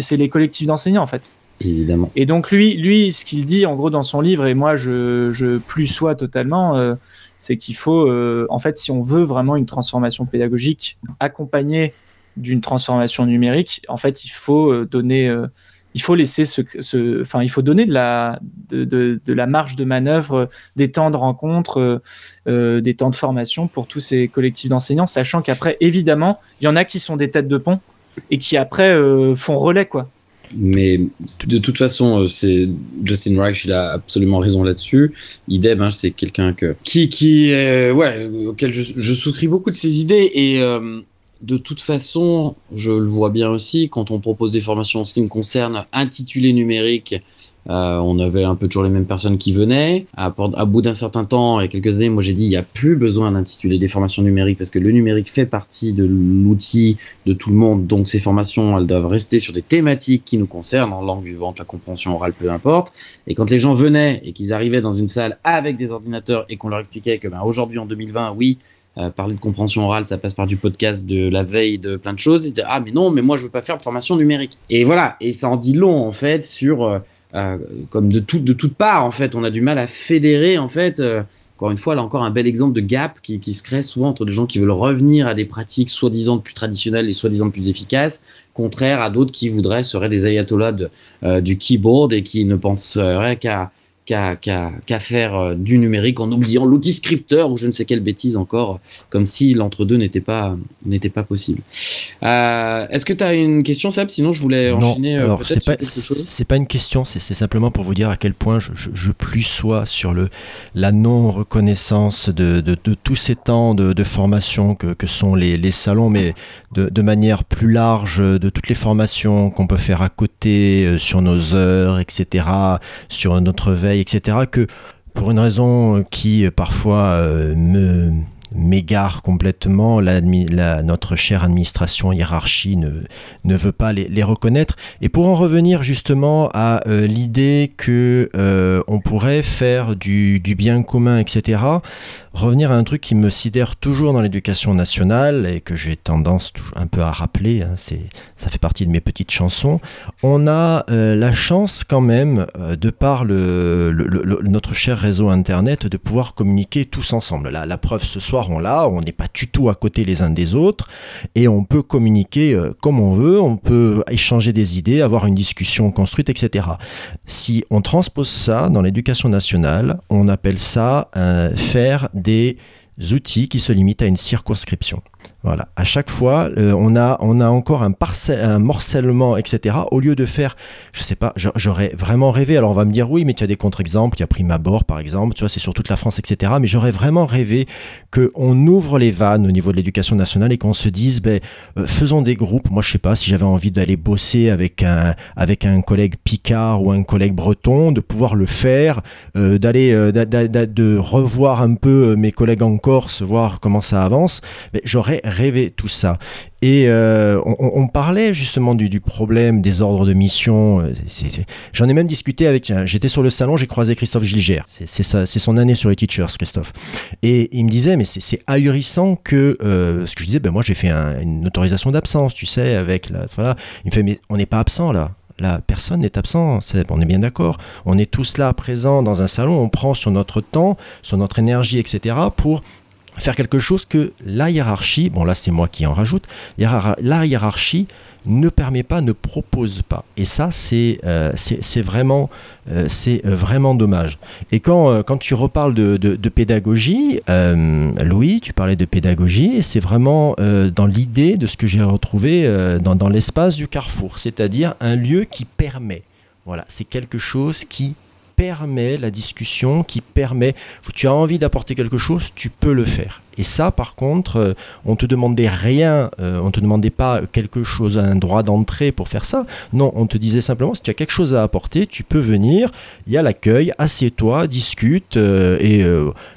c'est les collectifs d'enseignants en fait. Évidemment. Et donc lui, lui, ce qu'il dit en gros dans son livre, et moi je, je plus sois totalement, euh, c'est qu'il faut, euh, en fait, si on veut vraiment une transformation pédagogique accompagnée d'une transformation numérique, en fait, il faut donner il faut laisser ce, enfin, il faut donner de la, de, la marge de manœuvre, des temps de rencontre, euh, euh, des temps de formation pour tous ces collectifs d'enseignants, sachant qu'après, évidemment, il y en a qui sont des têtes de pont et qui après euh, font relais, quoi. Mais de toute façon, c'est Justin Reich, il a absolument raison là-dessus. Idem, hein, c'est quelqu'un que qui qui ouais auquel je, je, souscris beaucoup de ses idées et de toute façon, je le vois bien aussi, quand on propose des formations en ce qui me concerne, intitulé numérique, euh, on avait un peu toujours les mêmes personnes qui venaient. À, bout d'un certain temps, et quelques années, moi j'ai dit il n'y a plus besoin d'intituler des formations numériques parce que le numérique fait partie de l'outil de tout le monde. Donc ces formations, elles doivent rester sur des thématiques qui nous concernent, en langue vivante, la compréhension orale, peu importe. Et quand les gens venaient et qu'ils arrivaient dans une salle avec des ordinateurs et qu'on leur expliquait que ben, aujourd'hui en 2020, oui, euh, parler de compréhension orale, ça passe par du podcast de la veille de plein de choses. Et ah, mais non, mais moi, je veux pas faire de formation numérique. Et voilà. Et ça en dit long, en fait, sur, euh, euh, comme de, tout, de toutes parts, en fait, on a du mal à fédérer, en fait. encore une fois, là encore, un bel exemple de gap qui, qui se crée souvent entre des gens qui veulent revenir à des pratiques soi-disant plus traditionnelles et soi-disant plus efficaces, contraire à d'autres qui voudraient, seraient des ayatollahs du keyboard et qui ne penseraient qu'à qu'à faire euh, du numérique en oubliant l'outil scripteur ou je ne sais quelle bêtise encore, comme si l'entre-deux n'était pas, n'était pas possible. Euh, est-ce que tu as une question, Seb? Sinon, je voulais enchaîner euh, alors, c'est pas, C'est pas une question, c'est simplement pour vous dire à quel point je, je, plus sois sur le, la non-reconnaissance de, de, de, tous ces temps de, de formation que, que, sont les, les salons, mais de, de, manière plus large, de toutes les formations qu'on peut faire à côté, sur nos heures, etc., sur notre veille etc., que pour une raison qui euh, parfois euh, me m'égare complètement, notre chère administration, hiérarchie ne, ne veut pas les, reconnaître. Et pour en revenir justement à euh, l'idée que on pourrait faire du, bien commun, etc., revenir à un truc qui me sidère toujours dans l'éducation nationale et que j'ai tendance un peu à rappeler, hein, c'est, ça fait partie de mes petites chansons. On a euh, la chance quand même, euh, de par notre cher réseau Internet, de pouvoir communiquer tous ensemble. La preuve ce soir, on l'a, on n'est pas du tout à côté les uns des autres et on peut communiquer euh, comme on veut, on peut échanger des idées, avoir une discussion construite, etc. Si on transpose ça dans l'éducation nationale, on appelle ça faire des outils qui se limitent à une circonscription. Voilà, à chaque fois, euh, on, a, on a encore un, morcellement, etc. Au lieu de faire, je sais pas, j'aurais vraiment rêvé. Alors on va me dire, oui, mais tu as des contre-exemples, tu as pris Mabor par exemple, tu vois, c'est sur toute la France, etc. Mais j'aurais vraiment rêvé qu'on ouvre les vannes au niveau de l'éducation nationale et qu'on se dise, ben, euh, faisons des groupes. Moi, je sais pas si j'avais envie d'aller bosser avec un, avec un collègue picard ou un collègue breton, de pouvoir le faire, euh, d'aller, de revoir un peu mes collègues en Corse, voir comment ça avance. Mais j'aurais rêver tout ça. Et euh, on, parlait justement du, problème des ordres de mission. euh, J'en ai même discuté avec. J'étais sur le salon, j'ai croisé Christophe Gilgère. C'est son année sur les teachers, Christophe. Et il me disait, mais c'est- ahurissant que. euh, ce que je disais, ben moi j'ai fait un- une autorisation d'absence, tu sais, avec la. Voilà. Il me fait, mais on n'est pas absent là. Là, personne n'est absent, on est bien d'accord. On est tous là présents dans un salon, on prend sur notre temps, sur notre énergie, etc., pour faire quelque chose que la hiérarchie, bon là c'est moi qui en rajoute, la hiérarchie ne permet pas, ne propose pas. Et ça c'est euh, vraiment, euh, c'est euh, vraiment dommage. Et quand, quand tu reparles de, de- pédagogie, Louis, tu parlais de pédagogie, c'est vraiment dans l'idée de ce que j'ai retrouvé dans, dans l'espace du carrefour, c'est-à-dire un lieu qui permet. Voilà, c'est quelque chose qui permet la discussion, qui permet, tu as envie d'apporter quelque chose, tu peux le faire. Et ça, par contre, euh, on te demandait rien, euh, on te demandait pas quelque chose, un droit d'entrée pour faire ça. Non, on te disait simplement, si tu as quelque chose à apporter, tu peux venir, il y a l'accueil, assieds-toi, discute. euh, et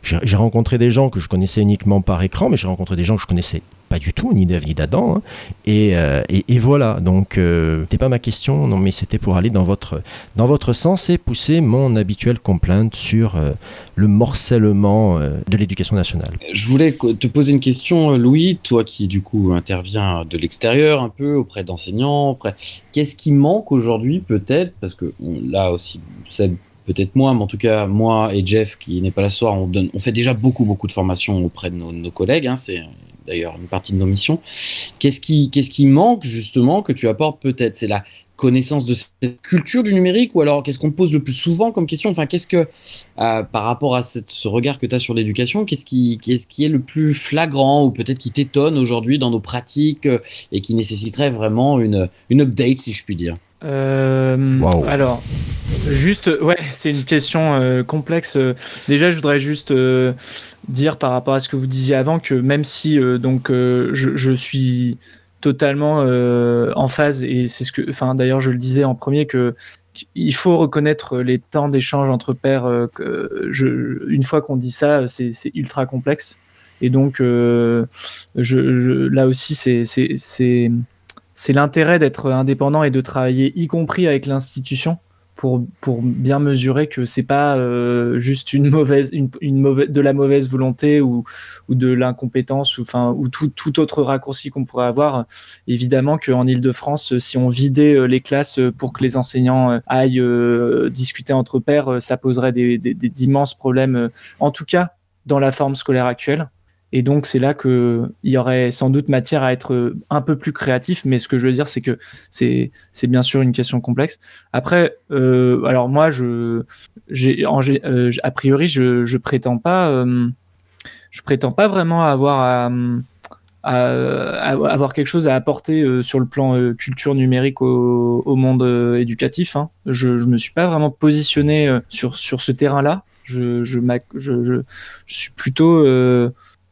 j'ai rencontré des gens que je connaissais uniquement par écran, mais j'ai rencontré des gens que je connaissais pas du tout, ni David Adam. hein. Et, euh, et, et voilà, donc euh, c'était pas ma question, non, mais c'était pour aller dans votre, dans votre sens et pousser mon habituelle complainte sur euh, le morcellement de l'éducation nationale. Je voulais te poser une question, Louis, toi qui du coup interviens de l'extérieur un peu auprès d'enseignants, auprès... qu'est-ce qui manque aujourd'hui peut-être? Parce que là aussi, c'est peut-être moi, mais en tout cas moi et Jeff qui n'est pas là ce soir, on, donne, on fait déjà beaucoup beaucoup de formations auprès de nos, nos collègues, hein, c'est d'ailleurs une partie de nos missions. Qu'est-ce qui, qu'est-ce qui manque justement que tu apportes peut-être? C'est la connaissance de cette culture du numérique ou alors qu'est-ce qu'on pose le plus souvent comme question? Enfin, qu'est-ce que euh, par rapport à ce regard que tu as sur l'éducation, qu'est-ce qui, qu'est-ce qui est le plus flagrant ou peut-être qui t'étonne aujourd'hui dans nos pratiques euh, et qui nécessiterait vraiment une, une update, si je puis dire? Euh. Alors, juste, ouais, c'est une question euh, complexe. Déjà, je voudrais juste euh, dire par rapport à ce que vous disiez avant que même si donc je, je suis totalement en phase et c'est ce que, enfin d'ailleurs je le disais en premier que il faut reconnaître les temps d'échange entre pairs. que je, une fois qu'on dit ça, c'est ultra complexe. Et donc, je, je- là aussi, c'est c'est- l'intérêt d'être indépendant et de travailler, y compris avec l'institution, pour, pour bien mesurer que c'est pas euh, juste une mauvaise, une, une mauvaise, de la mauvaise volonté ou, ou de l'incompétence ou, ou tout, tout autre raccourci qu'on pourrait avoir. Évidemment qu'en Ile-de-France, si on vidait euh, les classes pour que les enseignants euh, aillent euh, discuter entre pairs, euh, ça poserait des, des- des- d'immenses problèmes, euh, en tout cas dans la forme scolaire actuelle. Et donc, c'est là qu'il y aurait sans doute matière à être euh, un peu plus créatif. Mais ce que je veux dire, c'est que c'est, bien sûr une question complexe. Après, euh, alors moi, euh, a priori, je, je prétends pas, je prétends pas vraiment avoir quelque chose à apporter sur le plan culture numérique au, monde éducatif. hein. Je, je me suis pas vraiment positionné sur ce terrain-là. Je suis plutôt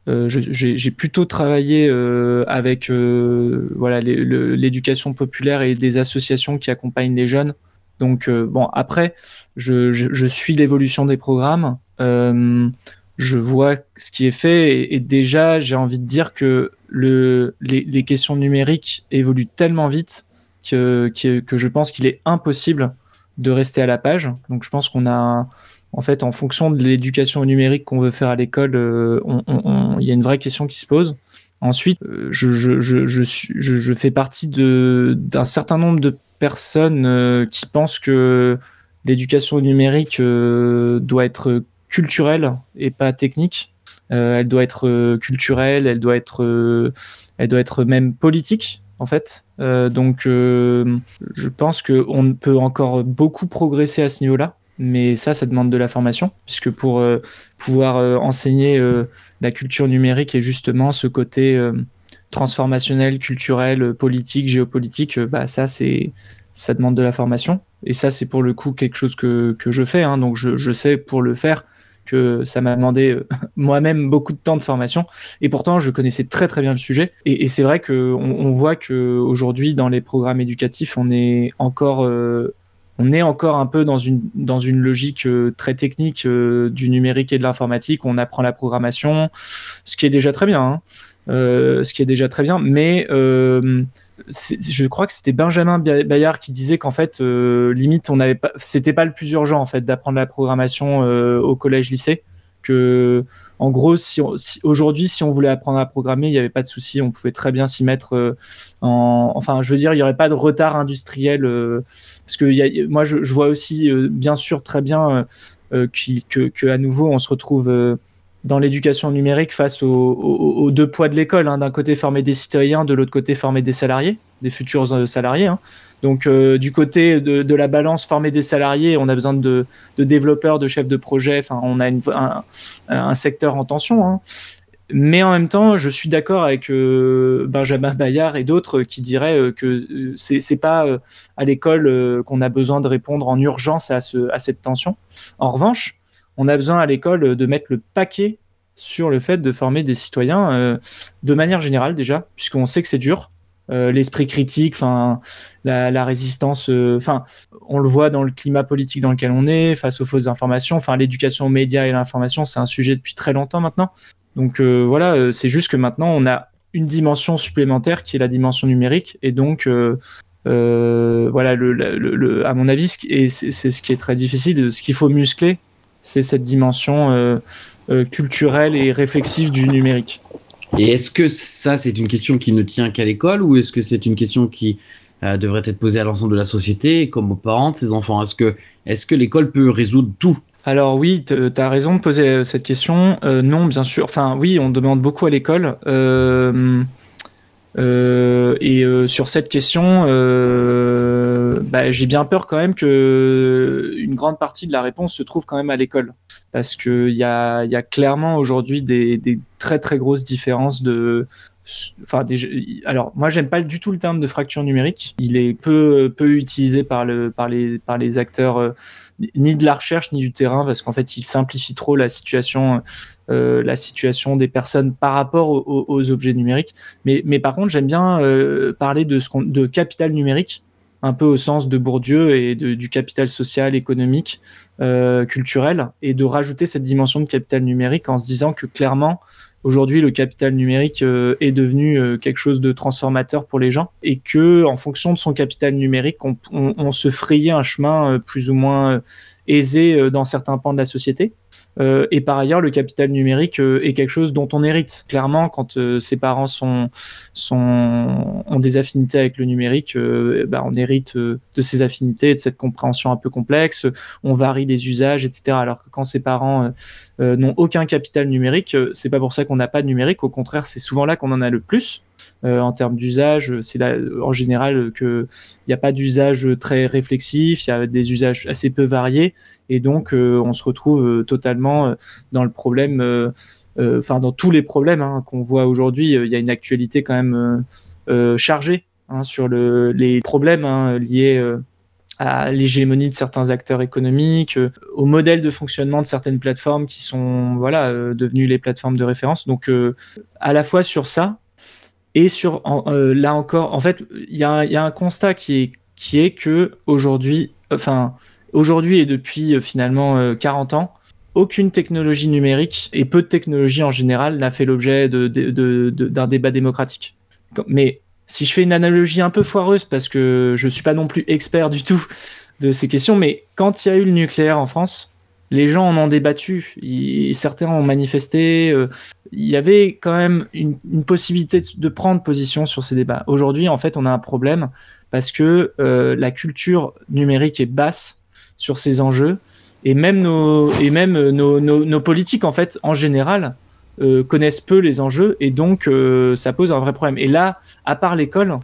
euh, j'ai plutôt travaillé euh, avec euh, voilà l'éducation populaire et des associations qui accompagnent les jeunes. Donc bon après, je, suis l'évolution des programmes. Je vois ce qui est fait et, déjà j'ai envie de dire que le, les, les questions numériques évoluent tellement vite que, que, que je pense qu'il est impossible de rester à la page. Donc je pense qu'on a un- en fait, en fonction de l'éducation numérique qu'on veut faire à l'école, euh, il y a une vraie question qui se pose. Ensuite, euh, je, fais partie d'un certain nombre de personnes euh, qui pensent que l'éducation numérique doit être culturelle et pas technique. Elle doit être culturelle, elle doit être, elle doit être même politique en fait. Donc, je pense qu'on peut encore beaucoup progresser à ce niveau-là, mais ça, ça demande de la formation, puisque pour euh, pouvoir euh, enseigner euh, la culture numérique et justement ce côté transformationnel, culturel, politique, géopolitique, bah ça c'est ça demande de la formation. Et ça c'est pour le coup quelque chose que, que je fais, hein, donc je, je sais pour le faire que ça m'a demandé moi-même beaucoup de temps de formation. Et pourtant je connaissais très très bien le sujet. Et, c'est vrai que on, voit que aujourd'hui dans les programmes éducatifs on est encore on est encore un peu dans une dans une logique euh, très technique euh, du numérique et de l'informatique on apprend la programmation ce qui est déjà très bien hein. ce qui est déjà très bien. Mais je crois que c'était Benjamin Bayard qui disait qu'en fait, limite, on n'avait pas, c'était pas le plus urgent en fait d'apprendre la programmation au collège-lycée que en gros, si, aujourd'hui, si on voulait apprendre à programmer, il n'y avait pas de souci, on pouvait très bien s'y mettre. Euh, en, enfin, je veux dire, il n'y aurait pas de retard industriel euh, parce que moi, je, vois aussi, euh, bien sûr, très bien que, que, à nouveau, on se retrouve dans l'éducation numérique face aux, deux poids de l'école. Hein. D'un côté, former des citoyens, de l'autre côté, former des salariés, des futurs salariés. Hein. Donc, euh, du côté de, la balance, former des salariés, on a besoin de, développeurs, de chefs de projet. On a un, secteur en tension. Hein. Mais en même temps, je suis d'accord avec euh, Benjamin Bayard et d'autres qui diraient euh, que c'est n'est pas à l'école qu'on a besoin de répondre en urgence à, cette tension. En revanche, on a besoin à l'école de mettre le paquet sur le fait de former des citoyens de manière générale déjà, puisqu'on sait que c'est dur. Euh, l'esprit critique, enfin la, résistance, euh, enfin on le voit dans le climat politique dans lequel on est, face aux fausses informations, enfin l'éducation aux médias et l'information, c'est un sujet depuis très longtemps maintenant. Donc euh, voilà, c'est juste que maintenant on a une dimension supplémentaire qui est la dimension numérique. Et donc voilà, le, à mon avis, c'est ce qui est très difficile, ce qu'il faut muscler, c'est cette dimension culturelle et réflexive du numérique. Et est-ce que ça, c'est une question qui ne tient qu'à l'école ou est-ce que c'est une question qui euh, devrait être posée à l'ensemble de la société, comme aux parents de ces enfants? Est-ce que, est que l'école peut résoudre tout? Alors oui, tu as raison de poser euh, cette question. Euh, non, bien sûr. Enfin oui, on demande beaucoup à l'école. et sur cette question, bah, j'ai bien peur quand même que une grande partie de la réponse se trouve quand même à l'école parce qu'il y a, y a clairement aujourd'hui des, très très grosses différences de. Alors moi j'aime pas du tout le terme de fracture numérique. Il est peu peu utilisé par le par les acteurs euh, ni de la recherche ni du terrain parce qu'en fait il simplifie trop la situation euh, des personnes par rapport aux, objets numériques. Mais par contre j'aime bien euh, parler de capital numérique un peu au sens de Bourdieu et du capital social, économique, culturel, et de rajouter cette dimension de capital numérique en se disant que clairement, aujourd'hui, le capital numérique euh, est devenu euh, quelque chose de transformateur pour les gens, et que en fonction de son capital numérique, on, on, se frayait un chemin plus ou moins aisé dans certains pans de la société. Euh, et par ailleurs, le capital numérique euh, est quelque chose dont on hérite. Clairement, quand euh, ses parents sont, sont, ont des affinités avec le numérique, bah, on hérite de ces affinités, de cette compréhension un peu complexe. On varie les usages, etc. Alors que quand ses parents n'ont aucun capital numérique, c'est pas pour ça qu'on n'a pas de numérique. Au contraire, c'est souvent là qu'on en a le plus. Euh, en termes d'usage. C'est là, en général, qu'il n'y a pas d'usage très réflexif, il y a des usages assez peu variés, et donc euh, on se retrouve euh, totalement dans le problème, enfin dans tous les problèmes hein, qu'on voit aujourd'hui. Il y a une actualité quand même chargée hein, sur le, les problèmes hein, liés à l'hégémonie de certains acteurs économiques, au modèle de fonctionnement de certaines plateformes qui sont devenues les plateformes de référence. Donc à la fois sur ça, et sur euh, là encore, en fait, il y, a un constat qui est, qui est que aujourd'hui, enfin, aujourd'hui et depuis euh, finalement 40 euh, ans, aucune technologie numérique et peu de technologie en général n'a fait l'objet d'un débat démocratique. Mais si je fais une analogie un peu foireuse, parce que je ne suis pas non plus expert du tout de ces questions, mais quand il y a eu le nucléaire en France, les gens en ont débattu, certains ont manifesté. Euh, il y avait quand même une, possibilité de, prendre position sur ces débats. Aujourd'hui, en fait, on a un problème parce que euh, la culture numérique est basse sur ces enjeux et même nos, et même nos, politiques, en fait, en général, euh, connaissent peu les enjeux et donc ça pose un vrai problème. Et là, à part l'école,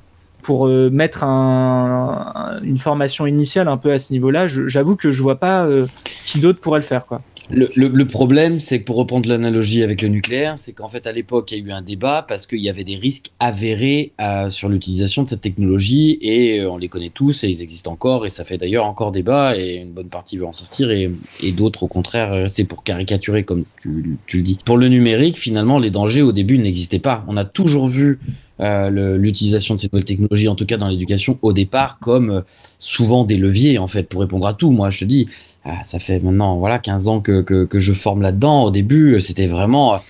pour euh, mettre une formation initiale un peu à ce niveau-là, j'avoue que je vois pas euh, qui d'autre pourrait le faire. Le, problème, c'est que pour reprendre l'analogie avec le nucléaire, c'est qu'en fait, à l'époque, il y a eu un débat parce qu'il y avait des risques avérés euh, sur l'utilisation de cette technologie et on les connaît tous et ils existent encore et ça fait d'ailleurs encore débat et une bonne partie veut en sortir et, d'autres, au contraire, c'est pour caricaturer comme tu, tu, le dis. Pour le numérique, finalement, les dangers au début n'existaient pas. On a toujours vu euh, l'utilisation de ces nouvelles technologies, en tout cas dans l'éducation, au départ, comme euh, souvent des leviers, en fait, pour répondre à tout. Moi, je te dis, ah, ça fait maintenant voilà 15 ans que, que, je forme là-dedans. Au début, c'était vraiment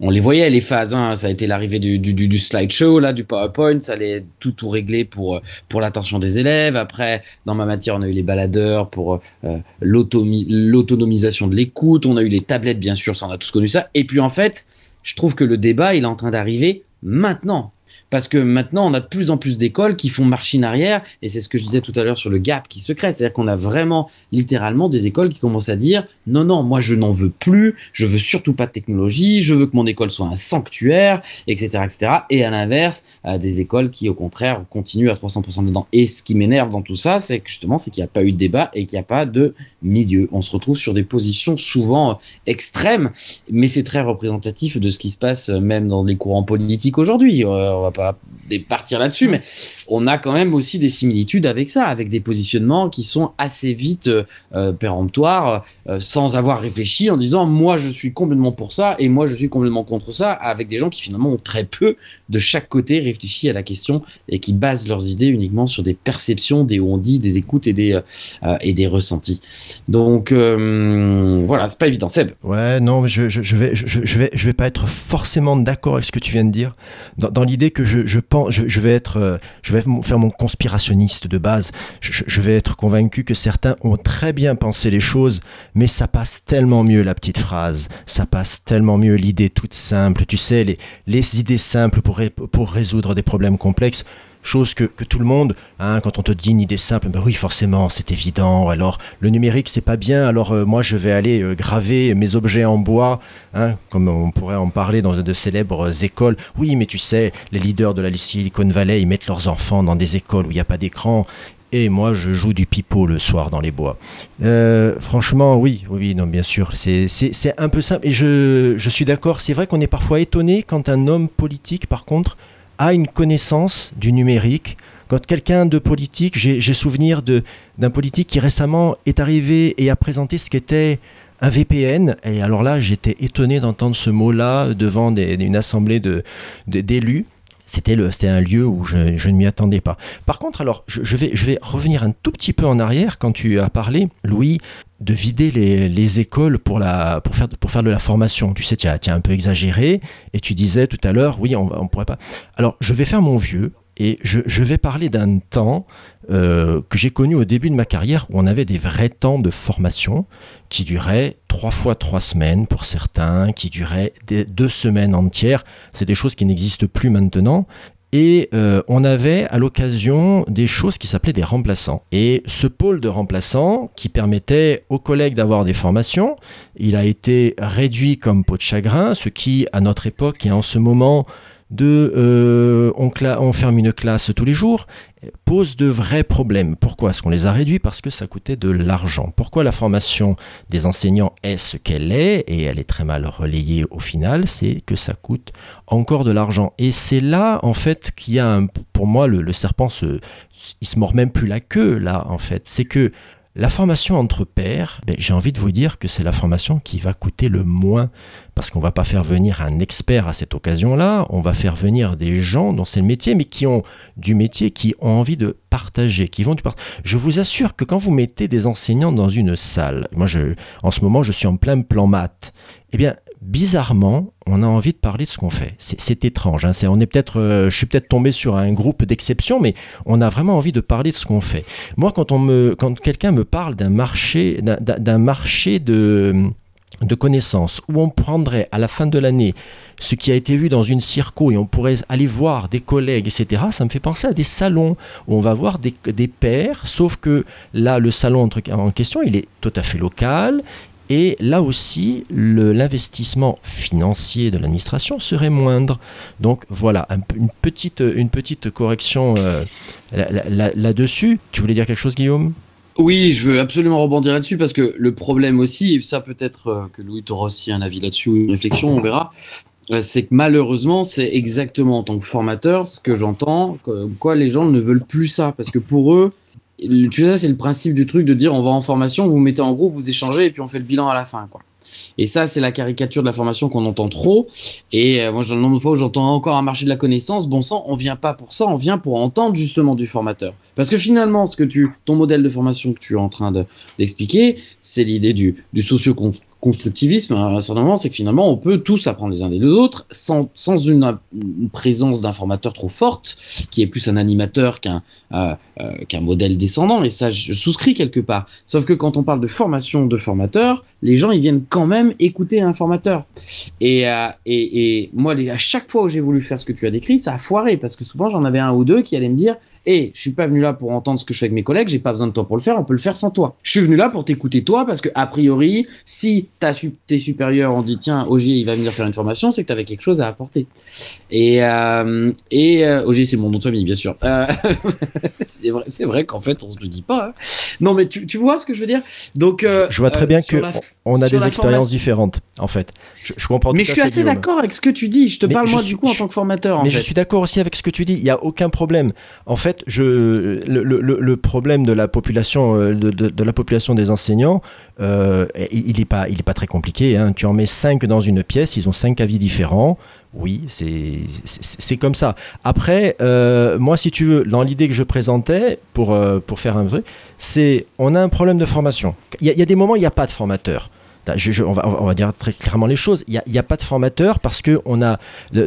on les voyait les phases. Hein. Ça a été l'arrivée du, du, du, slideshow, là, du PowerPoint. Ça allait tout tout régler pour pour l'attention des élèves. Après, dans ma matière, on a eu les baladeurs pour euh, l'autonomisation de l'écoute. On a eu les tablettes, bien sûr, ça on a tous connu ça. Et puis en fait, je trouve que le débat, il est en train d'arriver maintenant parce que maintenant on a de plus en plus d'écoles qui font machine arrière et c'est ce que je disais tout à l'heure sur le gap qui se crée, c'est-à-dire qu'on a vraiment littéralement des écoles qui commencent à dire non non moi je n'en veux plus, je veux surtout pas de technologie, je veux que mon école soit un sanctuaire, etc etc. Et à l'inverse euh, des écoles qui au contraire continuent à 300% dedans. Et ce qui m'énerve dans tout ça, c'est justement c'est qu'il n'y a pas eu de débat et qu'il n'y a pas de milieu. On se retrouve sur des positions souvent extrêmes, mais c'est très représentatif de ce qui se passe même dans les courants politiques aujourd'hui. Euh, on va pas partir là-dessus, mais on a quand même aussi des similitudes avec ça, avec des positionnements qui sont assez vite euh, péremptoires, euh, sans avoir réfléchi, en disant moi je suis complètement pour ça et moi je suis complètement contre ça, avec des gens qui finalement ont très peu de chaque côté réfléchi à la question et qui basent leurs idées uniquement sur des perceptions, des on dit, des écoutes et des, euh, et des ressentis. Donc voilà, c'est pas évident. Seb Ouais, non, je, je, vais, je, je, vais, je vais pas être forcément d'accord avec ce que tu viens de dire, dans, dans l'idée que je, je je, vais être, je vais faire mon conspirationniste de base. Je, vais être convaincu que certains ont très bien pensé les choses, mais ça passe tellement mieux la petite phrase, ça passe tellement mieux l'idée toute simple, tu sais, les, les idées simples pour, pour résoudre des problèmes complexes chose que, tout le monde, hein, quand on te dit une idée simple, ben oui, forcément, c'est évident. Alors, le numérique, c'est pas bien. Alors, euh, moi, je vais aller euh, graver mes objets en bois, hein, comme on pourrait en parler dans de célèbres écoles. Oui, mais tu sais, les leaders de la Silicon Valley, ils mettent leurs enfants dans des écoles où il n'y a pas d'écran. Et moi, je joue du pipeau le soir dans les bois. Euh, franchement, oui, oui, non, bien sûr. C'est un peu simple. Et je, je suis d'accord. C'est vrai qu'on est parfois étonné quand un homme politique, par contre, a une connaissance du numérique. Quand quelqu'un de politique, j'ai souvenir d'un politique qui récemment est arrivé et a présenté ce qu'était un VPN. Et alors là, j'étais étonné d'entendre ce mot-là devant une assemblée d'élus. De, c'était un lieu où je, ne m'y attendais pas. Par contre, alors, je, vais, je vais revenir un tout petit peu en arrière quand tu as parlé, Louis, de vider les, écoles pour, la, pour, faire, pour faire de la formation. Tu sais, tu as, un peu exagéré et tu disais tout à l'heure, oui, on ne pourrait pas. Alors, je vais faire mon vieux et je, vais parler d'un temps euh, que j'ai connu au début de ma carrière où on avait des vrais temps de formation qui duraient trois fois trois semaines pour certains, qui duraient deux semaines entières. C'est des choses qui n'existent plus maintenant. Et euh, on avait à l'occasion des choses qui s'appelaient des remplaçants. Et ce pôle de remplaçants qui permettait aux collègues d'avoir des formations, il a été réduit comme peau de chagrin, ce qui à notre époque et en ce moment de euh, on, ferme une classe tous les jours pose de vrais problèmes. Pourquoi est-ce qu'on les a réduits? Parce que ça coûtait de l'argent. Pourquoi la formation des enseignants est ce qu'elle est, et elle est très mal relayée au final, c'est que ça coûte encore de l'argent. Et c'est là, en fait, qu'il y a, pour moi, le, serpent, se, il se mord même plus la queue, là, en fait. C'est que la formation entre pairs, ben, j'ai envie de vous dire que c'est la formation qui va coûter le moins, parce qu'on va pas faire venir un expert à cette occasion-là, on va faire venir des gens dont c'est le métier, mais qui ont du métier, qui ont envie de partager, qui vont du Je vous assure que quand vous mettez des enseignants dans une salle, moi je, en ce moment je suis en plein plan maths, eh bien bizarrement, on a envie de parler de ce qu'on fait. C'est étrange. Hein. on est peut-être, euh, je suis peut-être tombé sur un groupe d'exception, mais on a vraiment envie de parler de ce qu'on fait. Moi, quand on me, quand quelqu'un me parle d'un marché, d'un marché de de connaissances où on prendrait à la fin de l'année ce qui a été vu dans une circo et on pourrait aller voir des collègues, etc., ça me fait penser à des salons où on va voir des, des pairs, sauf que là, le salon en question, il est tout à fait local, et là aussi, l'investissement financier de l'administration serait moindre. Donc voilà, une, petite, une petite correction euh, là-dessus. tu voulais dire quelque chose, Guillaume? Oui, je veux absolument rebondir là-dessus parce que le problème aussi, et ça peut-être euh, que Louis aura aussi un avis là-dessus ou une réflexion, on verra, euh, c'est que malheureusement, c'est exactement en tant que formateur ce que j'entends, quoi les gens ne veulent plus ça parce que pour eux, tu sais, c'est le principe du truc de dire on va en formation, vous, mettez en groupe, vous échangez et puis on fait le bilan à la fin, quoi. Et ça, c'est la caricature de la formation qu'on entend trop. Et euh, moi, le nombre de fois où j'entends encore un marché de la connaissance, bon sang, on vient pas pour ça, on vient pour entendre justement du formateur. Parce que finalement, ce que tu, ton modèle de formation que tu es en train d'expliquer, c'est l'idée du, du socio constructivisme à un certain moment, c'est que finalement, on peut tous apprendre les uns des autres sans, sans une, une présence d'un formateur trop forte, qui est plus un animateur qu'un euh, euh, qu'un modèle descendant. Et ça, je souscris quelque part. Sauf que quand on parle de formation de formateur, les gens, ils viennent quand même écouter un formateur. Et, euh, et, et moi, à chaque fois où j'ai voulu faire ce que tu as décrit, ça a foiré parce que souvent, j'en avais un ou deux qui allaient me dire et je suis pas venu là pour entendre ce que je fais avec mes collègues, j'ai pas besoin de toi pour le faire, on peut le faire sans toi. Je suis venu là pour t'écouter toi parce que a priori, si ta su- tes supérieurs ont dit tiens, Ogier il va venir faire une formation, c'est que tu avais quelque chose à apporter. Et euh, et euh, Ogier c'est mon nom de famille bien sûr. Euh, c'est vrai, vrai qu'en fait on se le dit pas. hein. Non mais tu, tu vois ce que je veux dire? Donc euh, Je vois très euh, bien que la- on a des expériences formation- différentes, en fait. Je, je comprends Mais tout je suis assez d'accord avec ce que tu dis. Je te Mais parle je moi suis- du coup en je- tant que formateur. En Mais fait. je suis d'accord aussi avec ce que tu dis, il n'y a aucun problème. En fait, je, le, le- problème de la population, euh, de, de- de la population des enseignants, euh, il n'est pas, il est pas très compliqué. hein. Tu en mets cinq dans une pièce, ils ont cinq avis différents. Oui, c'est comme ça. Après, euh, moi, si tu veux, dans l'idée que je présentais, pour, euh, pour faire un truc, c'est on a un problème de formation. Il y, y a des moments où il n'y a pas de formateur. Je- je- on, va, on va dire très clairement les choses. Il n'y a, pas de formateur parce que on a,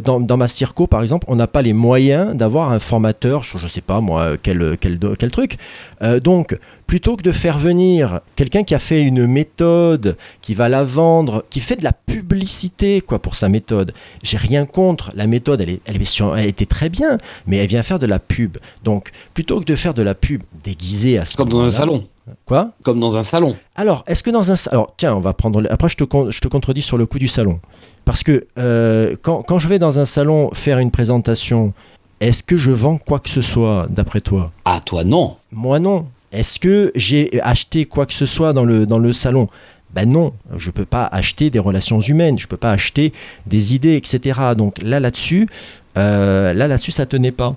dans, dans ma circo, par exemple, on n'a pas les moyens d'avoir un formateur, je ne sais pas moi, quel, quel, do- quel truc. Euh, donc, plutôt que de faire venir quelqu'un qui a fait une méthode, qui va la vendre, qui fait de la publicité quoi pour sa méthode, j'ai rien contre. La méthode, elle, est, elle, est sur- elle était très bien, mais elle vient faire de la pub. Donc, plutôt que de faire de la pub déguisée à ce Comme dans un salon. Quoi? Comme dans un salon. alors, est-ce que dans un... Alors, tiens, on va prendre... le- Après, je te, con- je te contredis sur le coup du salon. Parce que euh, quand, quand je vais dans un salon faire une présentation, est-ce que je vends quoi que ce soit, d'après toi? Ah toi non. Moi, non. Est-ce que j'ai acheté quoi que ce soit dans le, dans le salon? Ben non, je ne peux pas acheter des relations humaines, je ne peux pas acheter des idées, etc. Donc là, là-dessus, euh, là, là-dessus, ça tenait pas.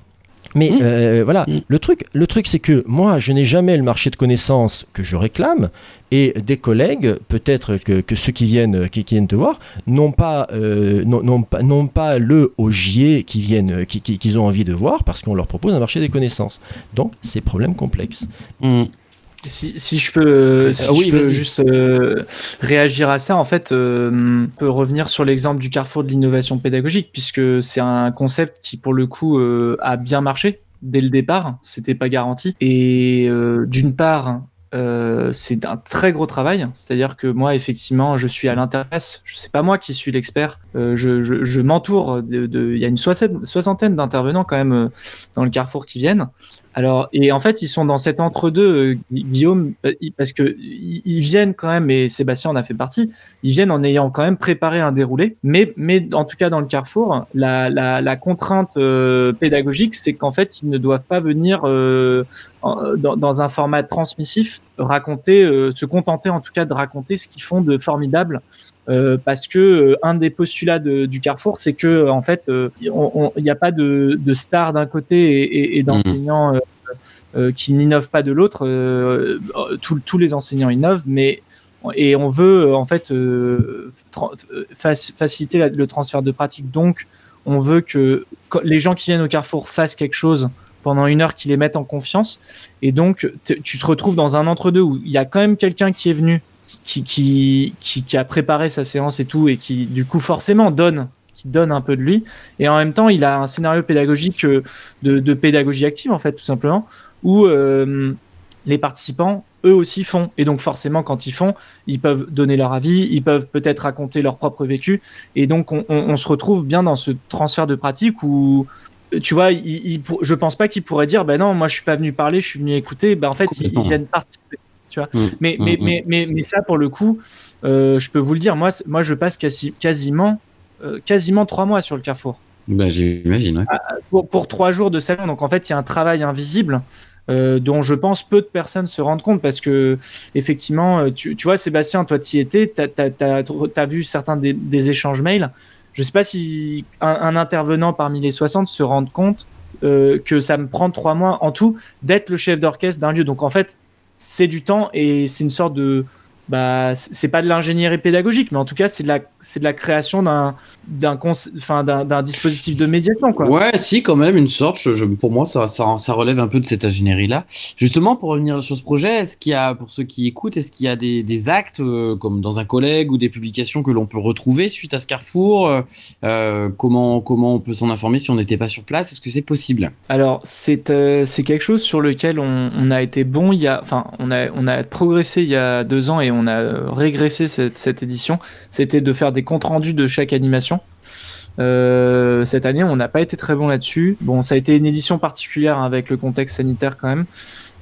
Mais Mmh. euh, voilà, Mmh. le truc, le truc, c'est que moi, je n'ai jamais le marché de connaissances que je réclame, et des collègues, peut-être que, que ceux qui viennent, qui, qui viennent te voir, n'ont pas, euh, n'ont- n'ont pas, n'ont pas le ogier qui viennent, qui- qui- qu'ils ont envie de voir, parce qu'on leur propose un marché des connaissances. Donc, c'est problème complexe. Si, si je peux, si Euh, oui, je peux juste euh, réagir à ça, en fait, euh, on peut revenir sur l'exemple du carrefour de l'innovation pédagogique, puisque c'est un concept qui, pour le coup, euh, a bien marché dès le départ. C'était pas garanti. Et d'une part, euh, c'est un très gros travail. C'est-à-dire que moi, effectivement, je suis à l'interface. Je sais pas moi qui suis l'expert. Euh, je je, je m'entoure de, de- Il y a une soixantaine, soixantaine d'intervenants quand même euh, dans le carrefour qui viennent. Alors, et en fait, ils sont dans cet entre-deux, euh, Gui- Guillaume, euh, parce que ils viennent quand même, et Sébastien en a fait partie, ils viennent en ayant quand même préparé un déroulé, mais, mais en tout cas dans le carrefour, la, contrainte euh, pédagogique, c'est qu'en fait, ils ne doivent pas venir en- dans, dans un format transmissif raconter, euh, se contenter en tout cas de raconter ce qu'ils font de formidable. Euh, parce que euh, un des postulats de- du Carrefour, c'est que en fait, il n'y a pas de, de stars d'un côté et, et- et d'enseignants qui n'innovent pas de l'autre. Tous- les enseignants innovent, mais et on veut en fait faciliter la- le transfert de pratique. Donc, on veut que les gens qui viennent au Carrefour fassent quelque chose pendant une heure, qui les mettent en confiance. Et donc, tu te retrouves dans un entre-deux où il y a quand même quelqu'un qui est venu, qui, qui, qui, qui a préparé sa séance et tout, et qui, du coup, forcément donne qui donne un peu de lui. Et en même temps, il a un scénario pédagogique euh, de, de pédagogie active, en fait, tout simplement, où euh, les participants, eux aussi, font. Et donc, forcément, quand ils font, ils peuvent donner leur avis, ils peuvent peut-être raconter leur propre vécu. Et donc, on, on- on se retrouve bien dans ce transfert de pratique où, tu vois, il, il je pense pas qu'ils pourraient dire, ben non, moi, je suis pas venu parler, je suis venu écouter. Ben, en fait, ils, viennent participer. Tu vois. Mm, Mais, mm, mais, mm. mais, mais, mais ça, pour le coup, euh, je peux vous le dire, moi, moi je passe quasi, quasiment, euh, quasiment trois mois sur le Carrefour Bah, j'imagine, ouais. pour, pour trois jours de salon. Donc en fait, il y a un travail invisible euh, dont je pense peu de personnes se rendent compte parce que effectivement, tu, tu vois, Sébastien, toi, tu y étais, tu as, vu certains des, des échanges mails. Je sais pas si un, un intervenant parmi les 60 se rend compte euh, que ça me prend trois mois en tout d'être le chef d'orchestre d'un lieu. Donc en fait, c'est du temps et c'est une sorte de bah, c'est pas de l'ingénierie pédagogique, mais en tout cas, c'est de la, c'est de la création d'un, d'un, enfin, d'un, d'un dispositif de médiation, quoi. Ouais, si, quand même, une sorte. Je, pour moi, ça, ça, ça, relève un peu de cette ingénierie-là. Justement, pour revenir sur ce projet, est-ce qu'il y a, pour ceux qui écoutent, est-ce qu'il y a des, des actes, euh, comme dans un collègue ou des publications que l'on peut retrouver suite à ce carrefour euh, euh comment, comment on peut s'en informer si on n'était pas sur place? Est-ce que c'est possible? Alors, c'est, euh, c'est quelque chose sur lequel on, on, a été bon. Il y a, enfin, on a, on a progressé il y a deux ans et on on a régressé cette, cette édition, c'était de faire des comptes rendus de chaque animation. Euh, cette année, on n'a pas été très bon là-dessus. Bon, ça a été une édition particulière hein, avec le contexte sanitaire quand même.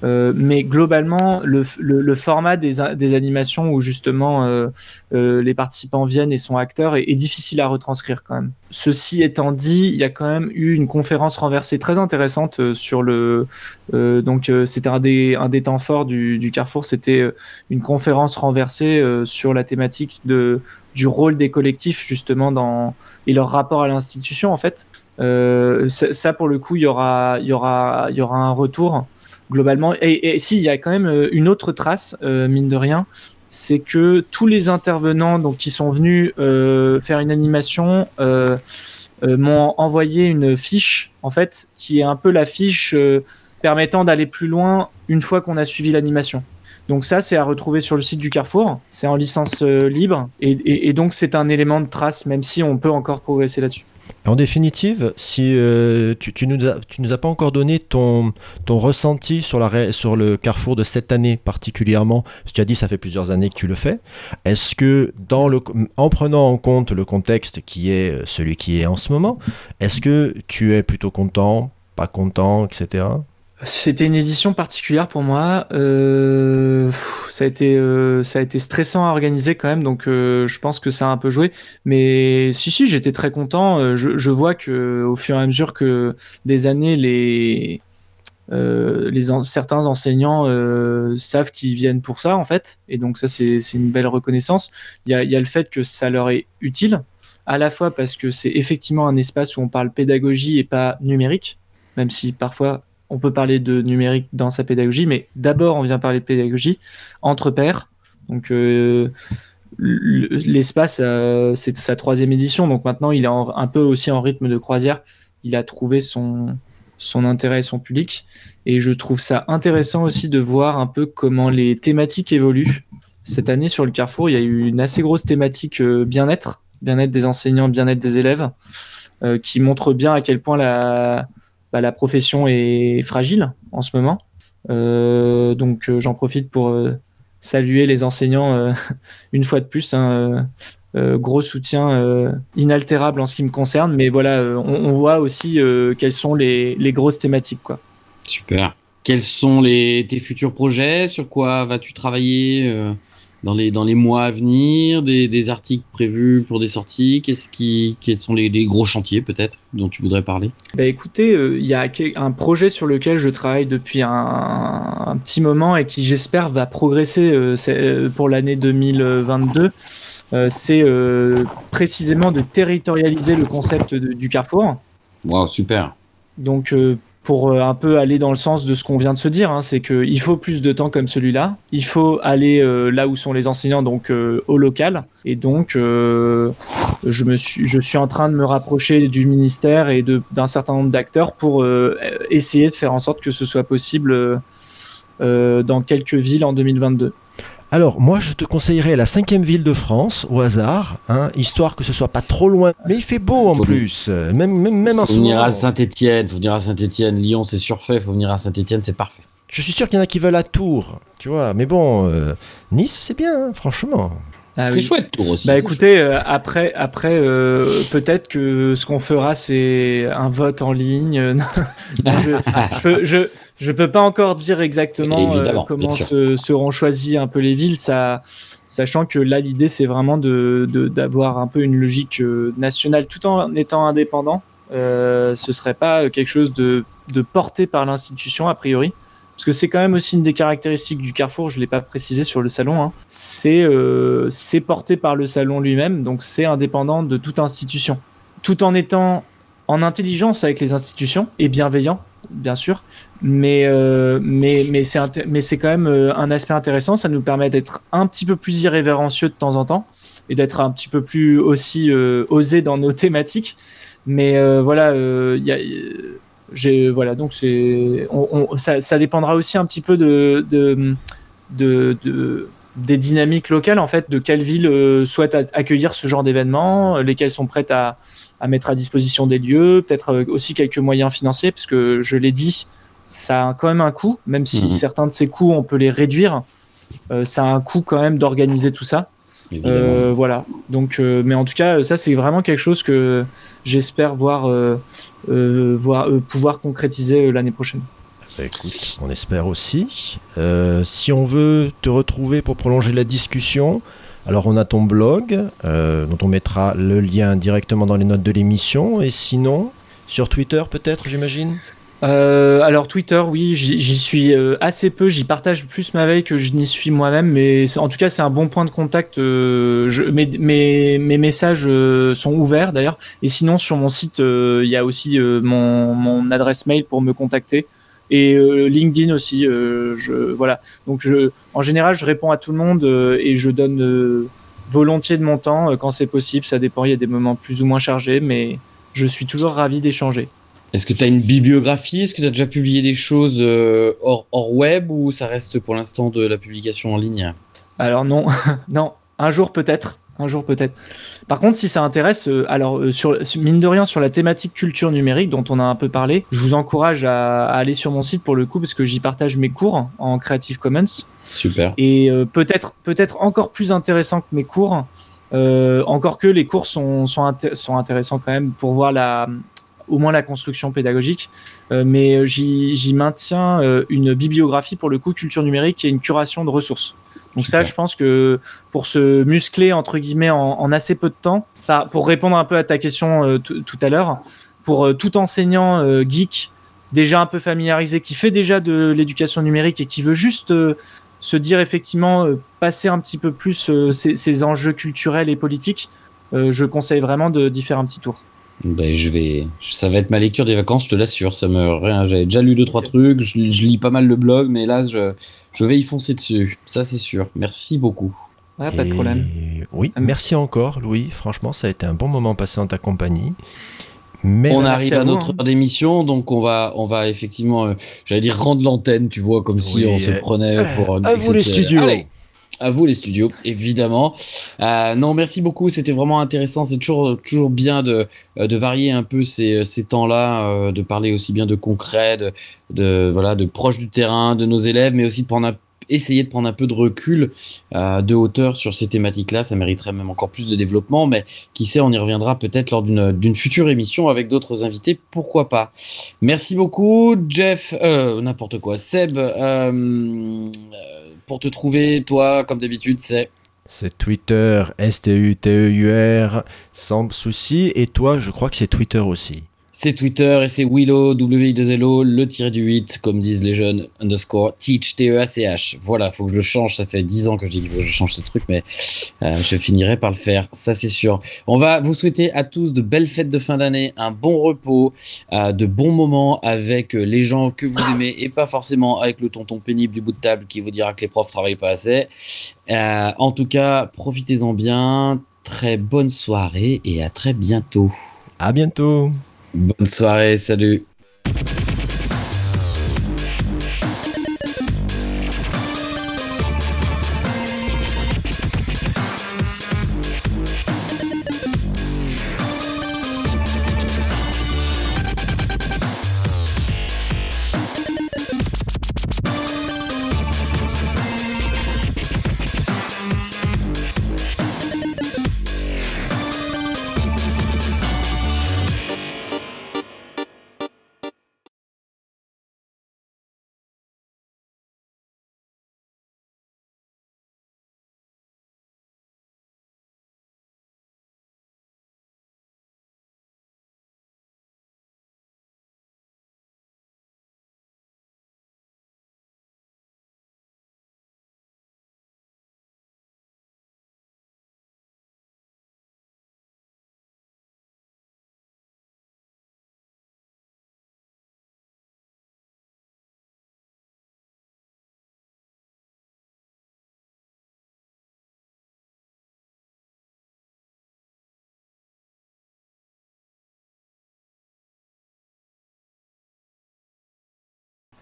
Euh, mais globalement, le, le, le format des, des, animations où justement euh, euh, les participants viennent et sont acteurs est, est, difficile à retranscrire quand même. Ceci étant dit, il y a quand même eu une conférence renversée très intéressante euh, sur le. Euh, donc c'était un des, un des temps forts du, du Carrefour, c'était une conférence renversée sur la thématique de, du rôle des collectifs justement dans et leur rapport à l'institution en fait. ça pour le coup, il y aura, il y aura, il y aura un retour globalement. Et, si, il y a quand même euh, une autre trace, euh, mine de rien, c'est que tous les intervenants qui sont venus euh, faire une animation m'ont envoyé une fiche, en fait, qui est un peu la fiche permettant d'aller plus loin une fois qu'on a suivi l'animation. Donc ça, c'est à retrouver sur le site du Carrefour. C'est en licence libre. Et donc, c'est un élément de trace, même si on peut encore progresser là-dessus. En définitive, si euh, tu, tu, nous as, pas encore donné ton, ressenti sur, le carrefour de cette année particulièrement, tu as dit ça fait plusieurs années que tu le fais, est-ce que en prenant en compte le contexte qui est euh, celui qui est en ce moment, est-ce que tu es plutôt content, pas content, etc. C'était une édition particulière pour moi. Euh, ça a été euh, ça a été stressant à organiser quand même, donc euh, je pense que ça a un peu joué. Mais si si, j'étais très content. Je, vois que au fur et à mesure que des années, les les certains enseignants savent qu'ils viennent pour ça en fait, et donc ça c'est une belle reconnaissance. Il y a, y a le fait que ça leur est utile, à la fois parce que c'est effectivement un espace où on parle pédagogie et pas numérique, même si parfois on peut parler de numérique dans sa pédagogie, mais d'abord on vient parler de pédagogie entre pairs. Donc euh, l'espace, euh, c'est sa troisième édition, donc maintenant il est un peu aussi en rythme de croisière. Il a trouvé son, intérêt et son public. Et je trouve ça intéressant aussi de voir un peu comment les thématiques évoluent. Cette année sur le Carrefour, il y a eu une assez grosse thématique euh, bien-être, bien-être des enseignants, bien-être des élèves, qui montre bien à quel point la, bah, la profession est fragile en ce moment. Euh, donc euh, j'en profite pour euh, saluer les enseignants une fois de plus. Hein, gros soutien inaltérable en ce qui me concerne, mais voilà, on, voit aussi quelles sont les, grosses thématiques. Super. Quels sont tes futurs projets? Sur quoi vas-tu travailler dans les, dans les mois à venir, des, des articles prévus pour des sorties Qu'est-ce qui, Quels sont les, les gros chantiers peut-être dont tu voudrais parler? Bah Écoutez, il euh, y a un projet sur lequel je travaille depuis un, un petit moment et qui j'espère va progresser euh, euh pour l'année 2022. Euh, c'est précisément de territorialiser le concept de, du carrefour. Wow, super. Donc pour euh, un peu aller dans le sens de ce qu'on vient de se dire, hein, c'est qu'il faut plus de temps comme celui-là. Il faut aller euh, là où sont les enseignants, donc euh, au local. Et donc, je, suis, en train de me rapprocher du ministère et d'un certain nombre d'acteurs pour essayer de faire en sorte que ce soit possible dans quelques villes en 2022. Alors, moi, je te conseillerais la cinquième ville de France, au hasard, hein, histoire que ce soit pas trop loin. Mais il fait beau en faut plus, même, même, même en Faut venir à Saint-Etienne, faut venir à Saint-Etienne. Lyon, c'est surfait, faut venir à Saint-Etienne, c'est parfait. Je suis sûr qu'il y en a qui veulent à Tours, tu vois. Mais bon, euh, Nice, c'est bien, hein, franchement. Ah, c'est oui. chouette, Tours aussi. Bah écoutez, euh, après, après euh, peut-être que ce qu'on fera, c'est un vote en ligne. je, je, peux, je, je peux pas encore dire exactement euh, comment se, seront choisies un peu les villes, ça, sachant que là l'idée c'est vraiment de d'avoir un peu une logique euh, nationale tout en étant indépendant. Euh, ce serait pas quelque chose de, de porté par l'institution a priori, parce que c'est quand même aussi une des caractéristiques du Carrefour. Je l'ai pas précisé sur le salon. Hein. C'est euh, c'est porté par le salon lui-même, donc c'est indépendant de toute institution, tout en étant en intelligence avec les institutions et bienveillant bien sûr, mais euh, mais mais c'est quand même euh, un aspect intéressant. Ça nous permet d'être un petit peu plus irrévérencieux de temps en temps et d'être un petit peu plus aussi euh, osé dans nos thématiques. Mais euh, voilà, j'ai voilà donc ça, dépendra aussi un petit peu de de, de, de- des dynamiques locales en fait, de quelle ville souhaite accueillir ce genre d'événement, lesquelles sont prêtes à, à mettre à disposition des lieux, peut-être euh, aussi quelques moyens financiers, parce que je l'ai dit, ça a quand même un coût, même si Mhm. certains de ces coûts on peut les réduire, euh, ça a un coût quand même d'organiser tout ça. Euh, voilà. Donc, euh, mais en tout cas, ça c'est vraiment quelque chose que j'espère voir, voir pouvoir concrétiser l'année prochaine. Bah, écoute, on espère aussi. Si on veut te retrouver pour prolonger la discussion, alors on a ton blog, euh, dont on mettra le lien directement dans les notes de l'émission. Et sinon, sur Twitter peut-être, j'imagine? Euh, alors Twitter, oui, j'y suis euh, assez peu. J'y partage plus ma veille que je n'y suis moi-même, mais en tout cas c'est un bon point de contact. mes, mes, mes messages sont ouverts d'ailleurs. Et sinon sur mon site, il y a aussi mon adresse mail pour me contacter et euh, LinkedIn aussi. euh, je voilà. Donc je, en général, je réponds à tout le monde euh, et je donne volontiers de mon temps quand c'est possible. Ça dépend. Il y a des moments plus ou moins chargés, mais je suis toujours ravi d'échanger. Est-ce que tu as une bibliographie? Est-ce que tu as déjà publié des choses hors, hors web ou ça reste pour l'instant de la publication en ligne? Alors non, non, un jour peut-être, un jour peut-être. Par contre, si ça intéresse, euh, alors euh, sur, mine de rien sur la thématique culture numérique dont on a un peu parlé, je vous encourage à, à aller sur mon site pour le coup parce que j'y partage mes cours en Creative Commons Super. et euh, peut-être peut-être encore plus intéressant que mes cours. encore que les cours sont sont, inté- sont intéressants quand même pour voir la au moins la construction pédagogique, Euh, mais j'y j'y maintiens euh, une bibliographie pour le coup culture numérique et une curation de ressources. Donc Super. ça, je pense que pour se muscler entre guillemets en, en assez peu de temps, pour répondre un peu à ta question euh, tout à l'heure, pour euh, tout enseignant euh, geek déjà un peu familiarisé, qui fait déjà de l'éducation numérique et qui veut juste se dire effectivement passer un petit peu plus ces, ces enjeux culturels et politiques, je conseille vraiment de- d'y faire un petit tour. Ben, je vais, ça va être ma lecture des vacances, je te l'assure. Ça me, rien, j'avais déjà lu deux trois trucs. Je, je lis pas mal le blog, mais là, je, je vais y foncer dessus. Ça, c'est sûr. Merci beaucoup. Ouais, pas de problème. Oui, Ah, merci encore, Louis. Franchement, ça a été un bon moment passé en ta compagnie. Mais on arrive à notre hein. heure d'émission, donc on va, on va effectivement, euh, j'allais dire rendre l'antenne, tu vois, comme si on se euh, prenait pour. un à vous les studios. Allez, à vous les studios, évidemment. Euh, non, merci beaucoup, c'était vraiment intéressant. C'est toujours, toujours bien de, euh, de varier un peu ces, ces temps-là, euh, de parler aussi bien de concret, de, de voilà, de proche du terrain, de nos élèves, mais aussi de prendre essayer de prendre un peu de recul, euh, de hauteur sur ces thématiques-là. Ça mériterait même encore plus de développement, mais qui sait, on y reviendra peut-être lors d'une d'une future émission avec d'autres invités, pourquoi pas? Merci beaucoup, Jeff, euh, n'importe quoi, Seb, euh, euh, pour te trouver, toi, comme d'habitude, c'est... c'est Twitter, S-T-U-T-E-U-R, sans souci. Et toi, je crois que c'est Twitter aussi. C'est Twitter et c'est Willow, W-I-2-L-O, le tiré du 8, comme disent les jeunes, underscore, teach, T-E-A-C-H. Voilà, faut que je le change, ça fait 10 ans que je dis que je change ce truc, mais euh, je finirai par le faire, ça c'est sûr. On va vous souhaiter à tous de belles fêtes de fin d'année, un bon repos, euh, de bons moments avec euh, les gens que vous aimez et pas forcément avec le tonton pénible du bout de table qui vous dira que les profs travaillent pas assez. En tout cas, profitez-en bien, très bonne soirée et à très bientôt. À bientôt. Bonne soirée, salut